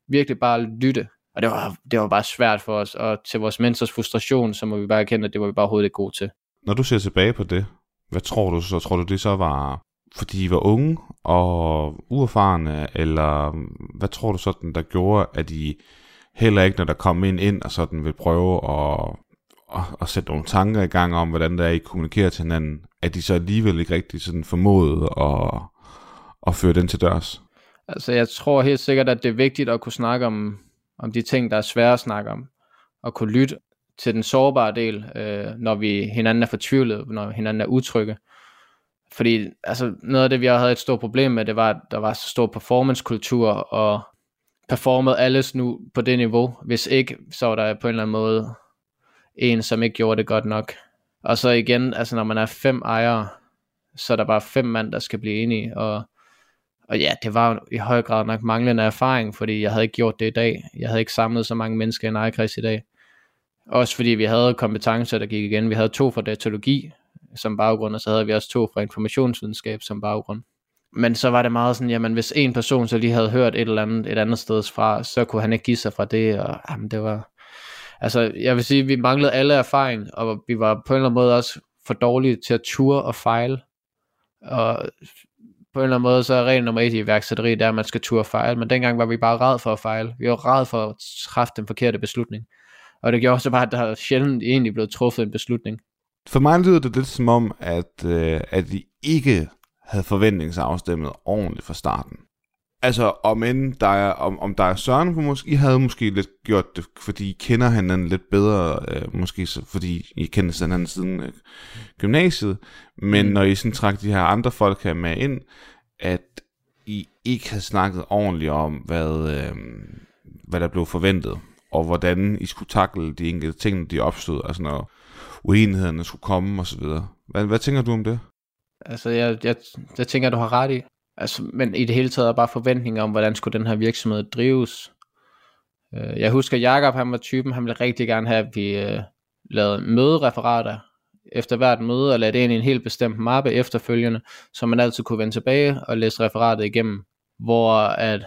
virkelig bare lytte. Og det var, det var bare svært for os, og til vores mentors frustration, så må vi bare erkende, at det var vi bare overhovedet ikke gode til. Når du ser tilbage på det, hvad tror du så? Tror du det så var, fordi I var unge og uerfarne, eller hvad tror du sådan, der gjorde, at I heller ikke, når der kommer ind ind og sådan vil prøve at, at, at sætte nogle tanker i gang om, hvordan der er, I kommunikerer til hinanden, at de så alligevel ikke rigtig sådan formåede at, at føre den til dørs? Altså jeg tror helt sikkert, at det er vigtigt at kunne snakke om, om de ting, der er svære at snakke om, og kunne lytte til den sårbare del, øh, når vi hinanden er fortvivlet, når hinanden er utrygge. Fordi altså, noget af det, vi har havde et stort problem med, det var, at der var så stor performancekultur, og performede alles nu på det niveau. Hvis ikke, så var der på en eller anden måde en, som ikke gjorde det godt nok. Og så igen, altså når man er fem ejere, så er der bare fem mand, der skal blive enige, og og ja, det var i høj grad nok manglende erfaring, fordi jeg havde ikke gjort det i dag. Jeg havde ikke samlet så mange mennesker i en ejerkreds i dag. Også fordi vi havde kompetencer, der gik igen. Vi havde to fra datalogi som baggrund, og så havde vi også to fra informationsvidenskab som baggrund. Men så var det meget sådan, jamen hvis en person så lige havde hørt et eller andet et andet sted fra, så kunne han ikke give sig fra det, og jamen, det var... Altså, jeg vil sige, vi manglede alle erfaring, og vi var på en eller anden måde også for dårlige til at ture og fejle. Og på en eller anden måde, så er regel nummer et i iværksætteri, der at man skal turde fejle, men dengang var vi bare ræd for at fejle. Vi var ræd for at træffe den forkerte beslutning. Og det gjorde også bare, at der sjældent egentlig blev truffet en beslutning. For mig lyder det lidt som om, at, øh, at vi ikke havde forventningsafstemmet ordentligt fra starten. Altså, om, end der er, om, om der er Søren, for måske, I havde måske lidt gjort det, fordi I kender hinanden lidt bedre, øh, måske så, fordi I kender hinanden siden øh, gymnasiet, men mm. når I sådan trak de her andre folk her med ind, at I ikke havde snakket ordentligt om, hvad, øh, hvad der blev forventet, og hvordan I skulle takle de enkelte ting, de opstod, altså når uenighederne skulle komme osv. Hvad, hvad tænker du om det? Altså, jeg, jeg, jeg tænker, du har ret i. Altså, men i det hele taget er bare forventninger om, hvordan skulle den her virksomhed drives. Øh, jeg husker, at Jacob, han var typen, han ville rigtig gerne have, at vi øh, lavede mødereferater efter hvert møde, og lagde det ind i en helt bestemt mappe efterfølgende, så man altid kunne vende tilbage og læse referatet igennem. Hvor at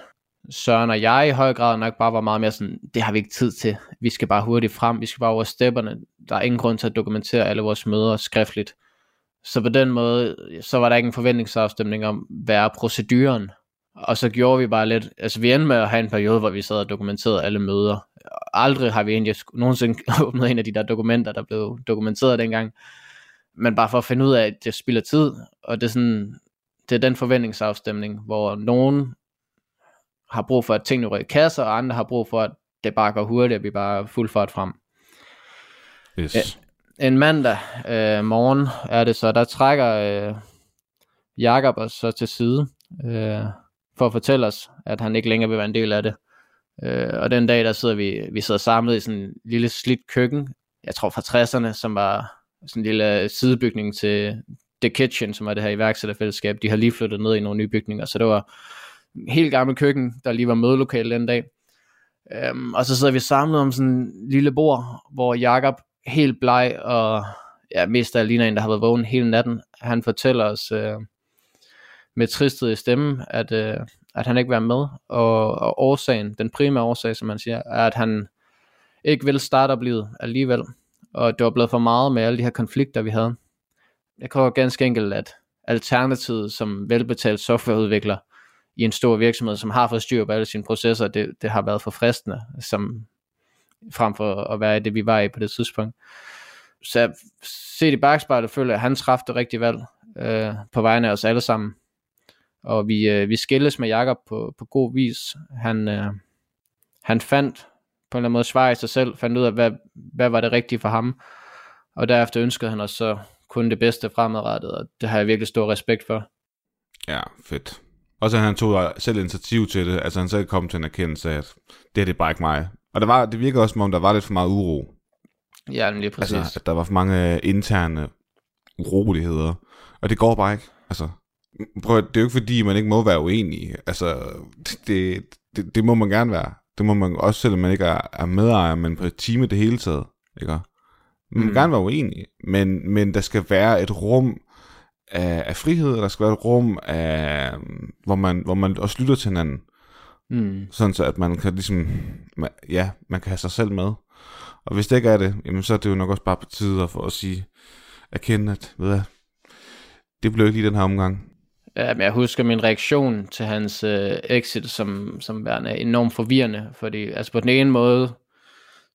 Søren og jeg i høj grad nok bare var meget mere sådan, det har vi ikke tid til. Vi skal bare hurtigt frem, vi skal bare over stepperne. Der er ingen grund til at dokumentere alle vores møder skriftligt. Så på den måde, så var der ikke en forventningsafstemning om, hvad er proceduren. Og så gjorde vi bare lidt, altså vi endte med at have en periode, hvor vi sad og dokumenterede alle møder. Aldrig har vi egentlig nogensinde åbnet en af de der dokumenter, der blev dokumenteret dengang. Men bare for at finde ud af, at det spilder tid, og det er sådan, det er den forventningsafstemning, hvor nogen har brug for, at tingene rykker kasser, og andre har brug for, at det bare går hurtigt, at vi bare fuld fart frem. Yes en mandag øh, morgen er det så, der trækker øh, Jakob os så til side øh, for at fortælle os, at han ikke længere vil være en del af det. Øh, og den dag, der sidder vi, vi sidder samlet i sådan en lille slidt køkken, jeg tror fra 60'erne, som var sådan en lille øh, sidebygning til The Kitchen, som var det her iværksætterfællesskab. De har lige flyttet ned i nogle nye bygninger, så det var en helt gammel køkken, der lige var mødelokale den dag. Øhm, og så sidder vi samlet om sådan en lille bord, hvor Jakob helt bleg, og ja, mest af ligner en, der har været vågen hele natten. Han fortæller os øh, med tristhed i stemmen, at, øh, at han ikke vil være med, og, og årsagen, den primære årsag, som man siger, er, at han ikke vil starte livet alligevel, og det var blevet for meget med alle de her konflikter, vi havde. Jeg tror ganske enkelt, at alternativet som velbetalt softwareudvikler i en stor virksomhed, som har fået styr på alle sine processer, det, det har været for fristende, som frem for at være i det, vi var i på det tidspunkt. Så set i bagspejlet føler jeg, at han træffede det rigtige valg øh, på vegne af os alle sammen. Og vi, øh, vi skilles med Jakob på, på god vis. Han, øh, han fandt på en eller anden måde svar i sig selv, fandt ud af, hvad, hvad var det rigtige for ham. Og derefter ønskede han os så kun det bedste fremadrettet, og det har jeg virkelig stor respekt for. Ja, fedt. Og så han tog selv initiativ til det, altså han selv kom til en erkendelse af, at det er det bare ikke mig. Og der var, det virker også, som om der var lidt for meget uro. Ja, lige præcis. Altså, at der var for mange interne uroligheder. Og det går bare ikke. Altså, prøv, det er jo ikke fordi, man ikke må være uenig. Altså, det, det, det må man gerne være. Det må man også, selvom man ikke er, er medejer, men på et i det hele taget. Ikke? Man må Mm. gerne være uenig, men, men der skal være et rum af, af frihed, der skal være et rum af, hvor man, hvor man også lytter til hinanden. Mm. Sådan så, at man kan ligesom, ja, man kan have sig selv med. Og hvis det ikke er det, jamen så er det jo nok også bare på tide for at sige, erkende, at ved jeg, det blev ikke lige den her omgang. Ja, men jeg husker min reaktion til hans øh, exit som, som værende enormt forvirrende, fordi altså på den ene måde,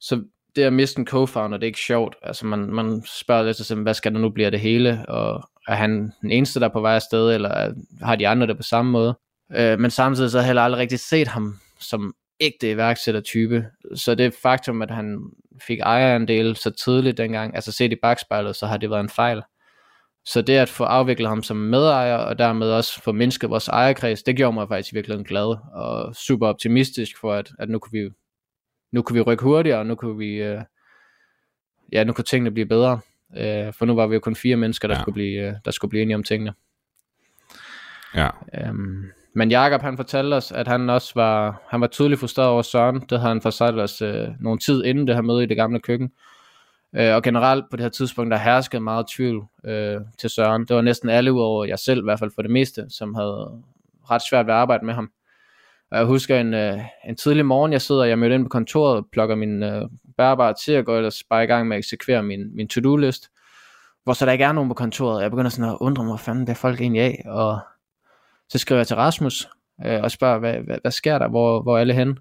så det at miste en co-founder, det er ikke sjovt. Altså man, man spørger lidt sig hvad skal der nu blive af det hele, og er han den eneste, der er på vej afsted, eller er, har de andre det på samme måde? Øh, men samtidig så har jeg aldrig rigtig set ham som ægte iværksættertype. Så det faktum, at han fik ejerandel så tidligt dengang, altså set i bagspejlet, så har det været en fejl. Så det at få afviklet ham som medejer, og dermed også få mindsket vores ejerkreds, det gjorde mig faktisk virkelig glad, og super optimistisk for, at, at nu kunne vi nu kunne vi rykke hurtigere, og nu kunne vi, øh, ja, nu kunne tingene blive bedre. Øh, for nu var vi jo kun fire mennesker, der, Ja. ja. skulle, blive, øh, der skulle blive enige om tingene. Ja, Øhm, men Jakob han fortalte os, at han også var, han var tydeligt frustreret over Søren. Det havde han fortalt os øh, nogle tid inden det her møde i det gamle køkken. Øh, og generelt på det her tidspunkt, der herskede meget tvivl øh, til Søren. Det var næsten alle udover jeg selv, i hvert fald for det meste, som havde ret svært ved at arbejde med ham. Og jeg husker en, øh, en tidlig morgen, jeg sidder, jeg mødte ind på kontoret, plukker min øh, bærbare til at gå ellers bare i gang med at eksekvere min, min to-do-list. Hvor så der ikke er nogen på kontoret. Jeg begynder sådan at undre mig, hvad fanden det er folk egentlig af. Og så skriver jeg til Rasmus øh, og spørger, hvad, hvad, hvad sker der, hvor, hvor er alle henne?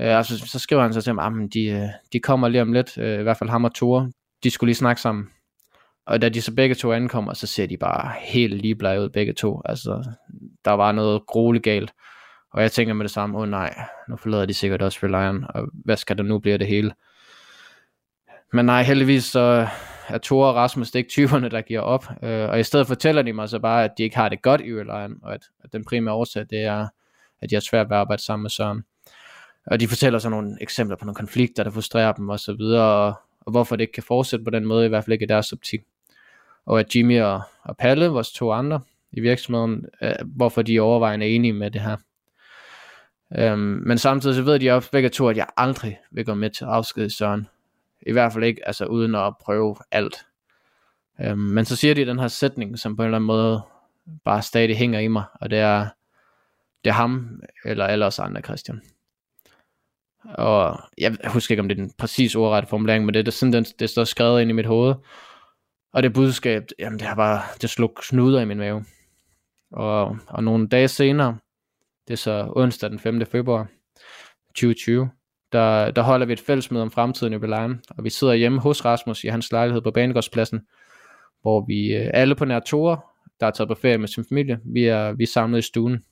Øh, og så, så skriver han så til mig, at de, øh, de kommer lige om lidt, øh, i hvert fald ham og Tore, de skulle lige snakke sammen. Og da de så begge to ankommer, så ser de bare helt ligeblege ud begge to. Altså, der var noget grueligt galt. Og jeg tænker med det samme, åh oh, nej, nu forlader de sikkert også Reliant, og hvad skal der nu blive af det hele? Men nej, heldigvis så er Thor og Rasmus det er ikke typerne, der giver op. Øh, og i stedet fortæller de mig så bare, at de ikke har det godt i Reliant, og at, at den primære årsag, det er, at de har svært ved at arbejde sammen med Søren. Og de fortæller så nogle eksempler på nogle konflikter, der frustrerer dem og så videre, og, og hvorfor det ikke kan fortsætte på den måde, i hvert fald ikke i deres optik. Og at Jimmy og, og Palle, vores to andre i virksomheden, øh, hvorfor de er overvejende enige med det her. Øhm, men samtidig så ved de også begge to, at jeg aldrig vil gå med til at afskede Søren. I hvert fald ikke, altså uden at prøve alt. Øhm, men så siger de den her sætning, som på en eller anden måde bare stadig hænger i mig, og det er, det er ham, eller alle os andre, Christian. Og jeg husker ikke, om det er den præcis ordrette formulering, men det er sådan, den, det står skrevet ind i mit hoved. Og det budskab, jamen det har bare, det slog snuder i min mave. Og, og nogle dage senere, det er så onsdag den 5. februar 2020, der, der holder vi et fællesmøde om fremtiden i Belejren, og vi sidder hjemme hos Rasmus i hans lejlighed på Banegårdspladsen, hvor vi øh, alle på nær Tore, der er taget på ferie med sin familie, vi er, vi er samlet i stuen.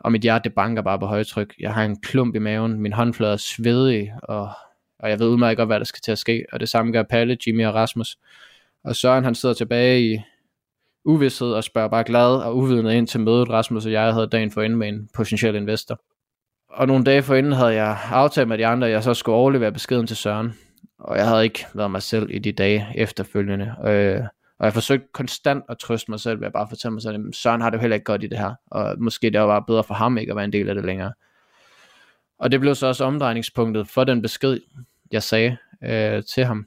Og mit hjerte det banker bare på højtryk. Jeg har en klump i maven, min håndflade er svedig, og, og jeg ved udmærket godt, hvad der skal til at ske. Og det samme gør Palle, Jimmy og Rasmus. Og Søren han sidder tilbage i uvidshed og spørger bare glad og uvidende ind til mødet, Rasmus og jeg havde dagen for med en potentiel investor. Og nogle dage forinden havde jeg aftalt med de andre, at jeg så skulle overlevere beskeden til Søren. Og jeg havde ikke været mig selv i de dage efterfølgende. Øh, og jeg forsøgte konstant at trøste mig selv ved at bare fortælle mig selv, at Søren har det jo heller ikke godt i det her. Og måske det var bare bedre for ham ikke at være en del af det længere. Og det blev så også omdrejningspunktet for den besked, jeg sagde øh, til ham.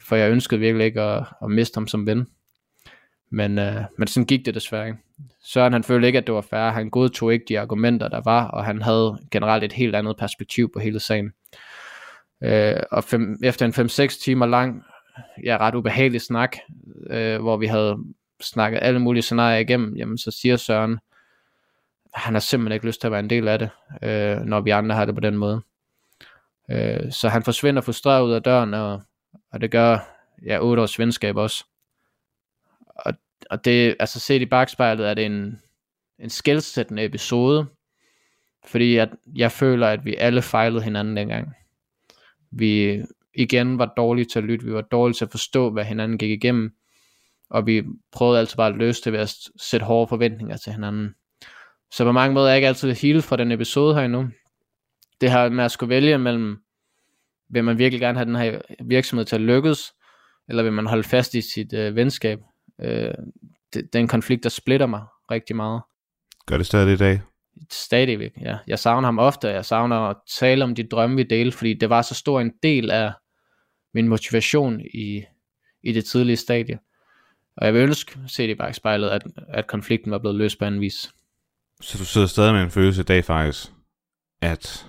For jeg ønskede virkelig ikke at, at miste ham som ven. Men, øh, men sådan gik det desværre ikke. Søren han følte ikke, at det var fair. Han godtog ikke de argumenter, der var, og han havde generelt et helt andet perspektiv på hele sagen. Øh, og fem, efter en 5-6 timer lang, ja, ret ubehagelig snak, øh, hvor vi havde snakket alle mulige scenarier igennem, jamen så siger Søren, han har simpelthen ikke lyst til at være en del af det, øh, når vi andre har det på den måde. Øh, så han forsvinder frustreret ud af døren, og, og det gør ja, 8 års venskab også. Og, og det, altså set i bagspejlet, er det en, en skældsættende episode, fordi at jeg føler, at vi alle fejlede hinanden dengang. Vi igen var dårlige til at lytte, vi var dårlige til at forstå, hvad hinanden gik igennem, og vi prøvede altid bare at løse det ved at sætte hårde forventninger til hinanden. Så på mange måder er jeg ikke altid hele fra den episode her endnu. Det her med at skulle vælge mellem, vil man virkelig gerne have den her virksomhed til at lykkes, eller vil man holde fast i sit øh, venskab. Øh, det, det er en konflikt, der splitter mig rigtig meget. Gør det stadig i dag? Stadigvæk, ja. Jeg savner ham ofte, jeg savner at tale om de drømme, vi delte, fordi det var så stor en del af min motivation i, i det tidlige stadie. Og jeg vil ønske, set i bagspejlet, at, at konflikten var blevet løst på anden vis. Så du sidder stadig med en følelse i dag faktisk, at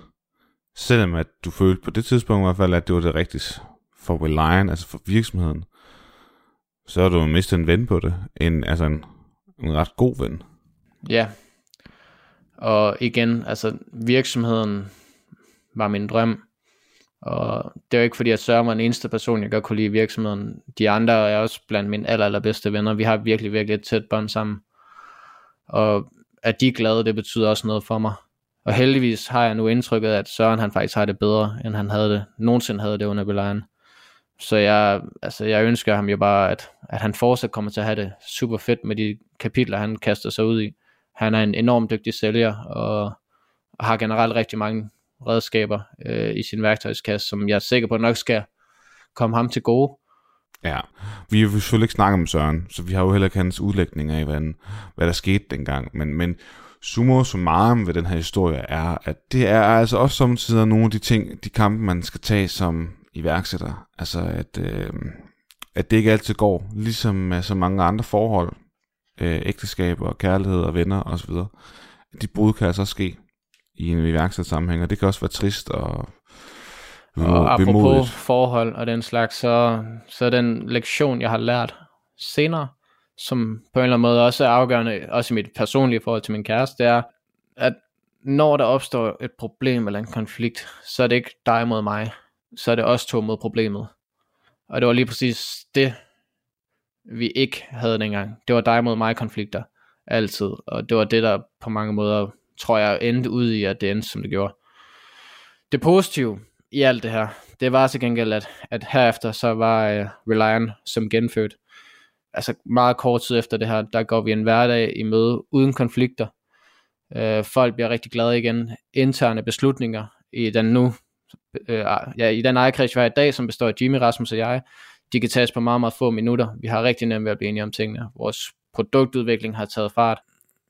selvom at du følte på det tidspunkt i hvert fald, at det var det rigtige for Reliant, altså for virksomheden, så har du mistet en ven på det. En, altså en, en ret god ven. Ja. Og igen, altså virksomheden var min drøm. Og det er ikke fordi, at Søren var den eneste person, jeg godt kunne lide i virksomheden. De andre er også blandt mine aller, allerbedste venner. Vi har virkelig, virkelig et tæt bånd sammen. Og at de er glade, det betyder også noget for mig. Og heldigvis har jeg nu indtrykket, at Søren han faktisk har det bedre, end han havde det, nogensinde havde det under belejren. Så jeg, altså, jeg ønsker ham jo bare, at, at han fortsat kommer til at have det super fedt med de kapitler, han kaster sig ud i. Han er en enormt dygtig sælger, og har generelt rigtig mange redskaber øh, i sin værktøjskasse, som jeg er sikker på nok skal komme ham til gode. Ja, vi har selvfølgelig ikke snakket om Søren, så vi har jo heller ikke hans udlægning af, hvad, hvad der skete dengang. Men, men summa summarum ved den her historie er, at det er altså også samtidig nogle af de ting, de kampe, man skal tage som iværksætter. Altså at, øh, at det ikke altid går, ligesom med så mange andre forhold, øh, ægteskaber, kærlighed og venner osv. De brud kan altså ske i en iværksættersammenhæng, og det kan også være trist og og apropos bemodigt. forhold og den slags, så, så den lektion, jeg har lært senere, som på en eller anden måde også er afgørende, også i mit personlige forhold til min kæreste, det er, at når der opstår et problem eller en konflikt, så er det ikke dig mod mig, så er det os to mod problemet. Og det var lige præcis det, vi ikke havde dengang. Det var dig mod mig konflikter, altid. Og det var det, der på mange måder, tror jeg, endte ud i, at det endte, som det gjorde. Det positive i alt det her, det var til gengæld, at, at herefter så var uh, Reliant som genfødt. Altså meget kort tid efter det her, der går vi en hverdag i møde uden konflikter. Uh, folk bliver rigtig glade igen. Interne beslutninger i den nu øh, ah, ja, i den ejerkreds, vi har i dag, som består af Jimmy, Rasmus og jeg, de kan tages på meget, meget få minutter. Vi har rigtig nemt ved at blive enige om tingene. Vores produktudvikling har taget fart.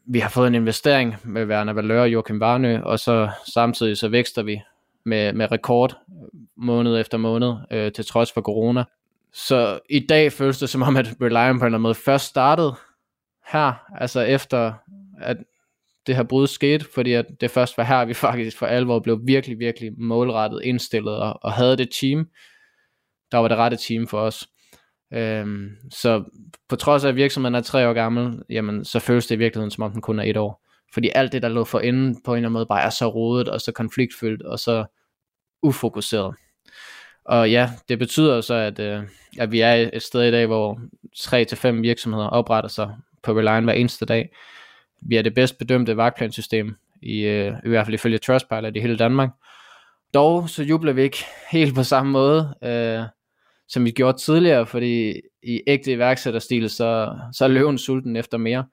Vi har fået en investering med Werner Valør og Joachim Varnø, og så samtidig så vækster vi med, med rekord måned efter måned, øh, til trods for corona. Så i dag føles det som om, at Reliant på en eller anden måde først startede her, altså efter at det her brud skete, fordi at det først var her, vi faktisk for alvor blev virkelig, virkelig målrettet indstillet og, og havde det team, der var det rette team for os. Øhm, så på trods af at virksomheden er tre år gammel, jamen så føles det i virkeligheden som om den kun er et år. Fordi alt det der lå for inden på en eller anden måde bare er så rodet og så konfliktfyldt og så ufokuseret. Og ja, det betyder så, at, øh, at vi er et sted i dag, hvor 3-5 virksomheder opretter sig på Reliant hver eneste dag vi er det bedst bedømte vagtplansystem, i, øh, i hvert fald ifølge Trustpilot i hele Danmark. Dog så jubler vi ikke helt på samme måde, øh, som vi gjorde tidligere, fordi i ægte iværksætterstil, så, så er løven sulten efter mere.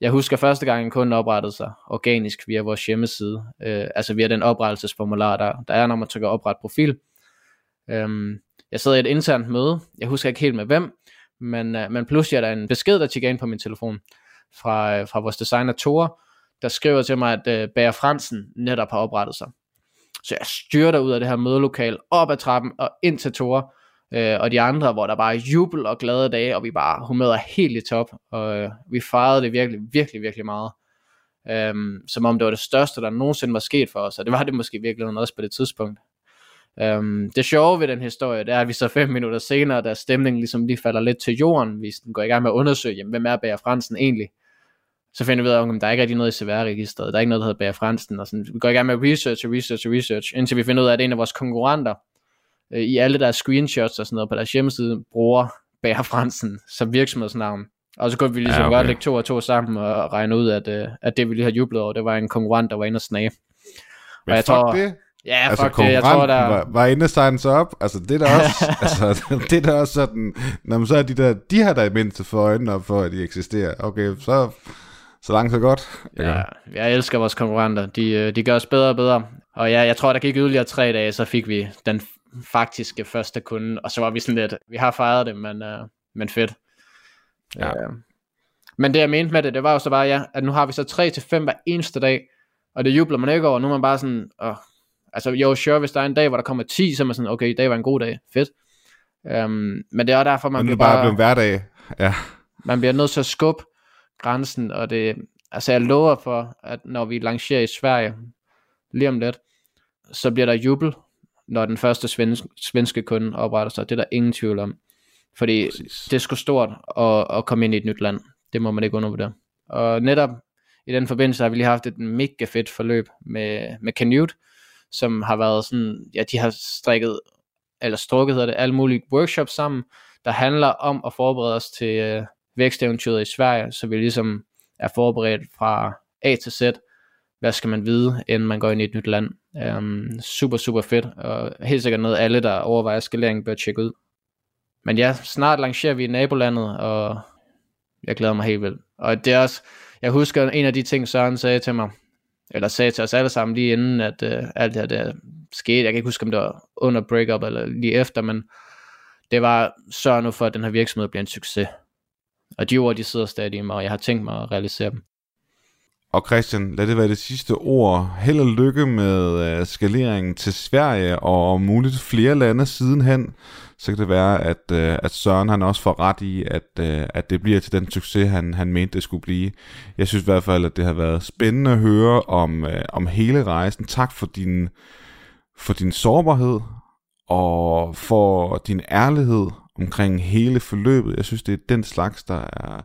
Jeg husker første gang en kunde oprettede sig organisk via vores hjemmeside, øh, altså via den oprettelsesformular, der, der er, når man trykker opret profil. Øhm, jeg sad i et internt møde, jeg husker ikke helt med hvem, men, øh, men pludselig er der en besked, der tjekker ind på min telefon fra, fra vores designer Tore, der skriver til mig, at øh, Bager Fransen netop har oprettet sig. Så jeg styrter ud af det her mødelokal, op ad trappen og ind til Tore, øh, og de andre, hvor der bare er jubel og glade dage, og vi bare humøret er helt i top, og øh, vi fejrede det virkelig, virkelig, virkelig meget. Øhm, som om det var det største, der nogensinde var sket for os, og det var det måske virkelig også på det tidspunkt. Øhm, det sjove ved den historie, det er, at vi så fem minutter senere, da stemningen ligesom lige falder lidt til jorden, vi går i gang med at undersøge, jamen, hvem er Bager Fransen egentlig? Så finder vi ud af, at der er ikke rigtig noget i CVR-registret, der er ikke noget, der hedder Bager Fransen, og sådan, vi går i gang med research og research og research, indtil vi finder ud af, at en af vores konkurrenter, øh, i alle deres screenshots og sådan noget på deres hjemmeside, bruger Bager Fransen som virksomhedsnavn. Og så kunne vi ligesom ja, okay. godt lægge to og to sammen og regne ud, at, øh, at det vi lige har jublet over, det var en konkurrent, der var inde og snage. Men og jeg tror, det? Ja, altså, fuck det, jeg tror, der... Var, var inde og signe sig op, altså det der også, altså, det der også sådan, når man så er de der, de har der mindste for øjnene op for, at de eksisterer. Okay, så, så langt så godt. Ja, jeg elsker vores konkurrenter, de, øh, de gør os bedre og bedre. Og ja, jeg tror, der gik yderligere tre dage, så fik vi den faktiske første kunde, og så var vi sådan lidt, vi har fejret det, men, uh, men fedt. Ja. Uh, men det jeg mente med det, det var jo så bare, ja, at nu har vi så 3 til 5 hver eneste dag, og det jubler man ikke over, nu er man bare sådan, åh, Altså jo, sure, hvis der er en dag, hvor der kommer 10, så er man sådan, okay, i dag var en god dag, fedt. Um, men det er også derfor, man Men bliver det er bare bare, blevet hverdag. Ja. man bliver nødt til at skubbe grænsen, og det, altså jeg lover for, at når vi lancerer i Sverige, lige om lidt, så bliver der jubel, når den første svenske, svenske kunde opretter sig. Det er der ingen tvivl om. Fordi Præcis. det er sgu stort at, at komme ind i et nyt land. Det må man ikke undervurdere. Og netop i den forbindelse har vi lige haft et mega fedt forløb med, med Canute, som har været sådan, ja, de har strikket, eller strukket hedder det, alle mulige workshops sammen, der handler om at forberede os til øh, væksteventyret i Sverige, så vi ligesom er forberedt fra A til Z. Hvad skal man vide, inden man går ind i et nyt land? Um, super, super fedt, og helt sikkert noget, alle, der overvejer skalering, bør tjekke ud. Men ja, snart lancerer vi i nabolandet, og jeg glæder mig helt vildt. Og det er også, jeg husker en af de ting, Søren sagde til mig, eller sagde til os alle sammen lige inden, at uh, alt det her der skete. Jeg kan ikke huske, om det var under breakup eller lige efter, men det var, sørg nu for, at den her virksomhed bliver en succes. Og de ord, de sidder stadig i mig, og jeg har tænkt mig at realisere dem. Og Christian, lad det være det sidste ord. Held og lykke med øh, skaleringen til Sverige og om muligt flere lande sidenhen. Så kan det være, at, øh, at Søren han også får ret i, at, øh, at det bliver til den succes, han, han mente, det skulle blive. Jeg synes i hvert fald, at det har været spændende at høre om, om hele rejsen. Tak for din, for din sårbarhed og for din ærlighed omkring hele forløbet. Jeg synes, det er den slags, der er,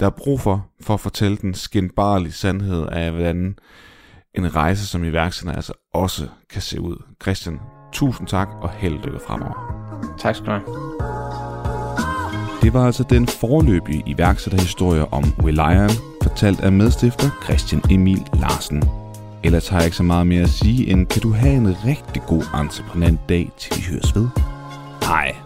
der er brug for, for at fortælle den skinbarlige sandhed af, hvordan en rejse som iværksætter altså også kan se ud. Christian, tusind tak og held og lykke fremover. Tak skal du have. Det var altså den forløbige iværksætterhistorie om William, fortalt af medstifter Christian Emil Larsen. Ellers har jeg ikke så meget mere at sige, end kan du have en rigtig god entreprenant dag, til vi høres ved. Hej.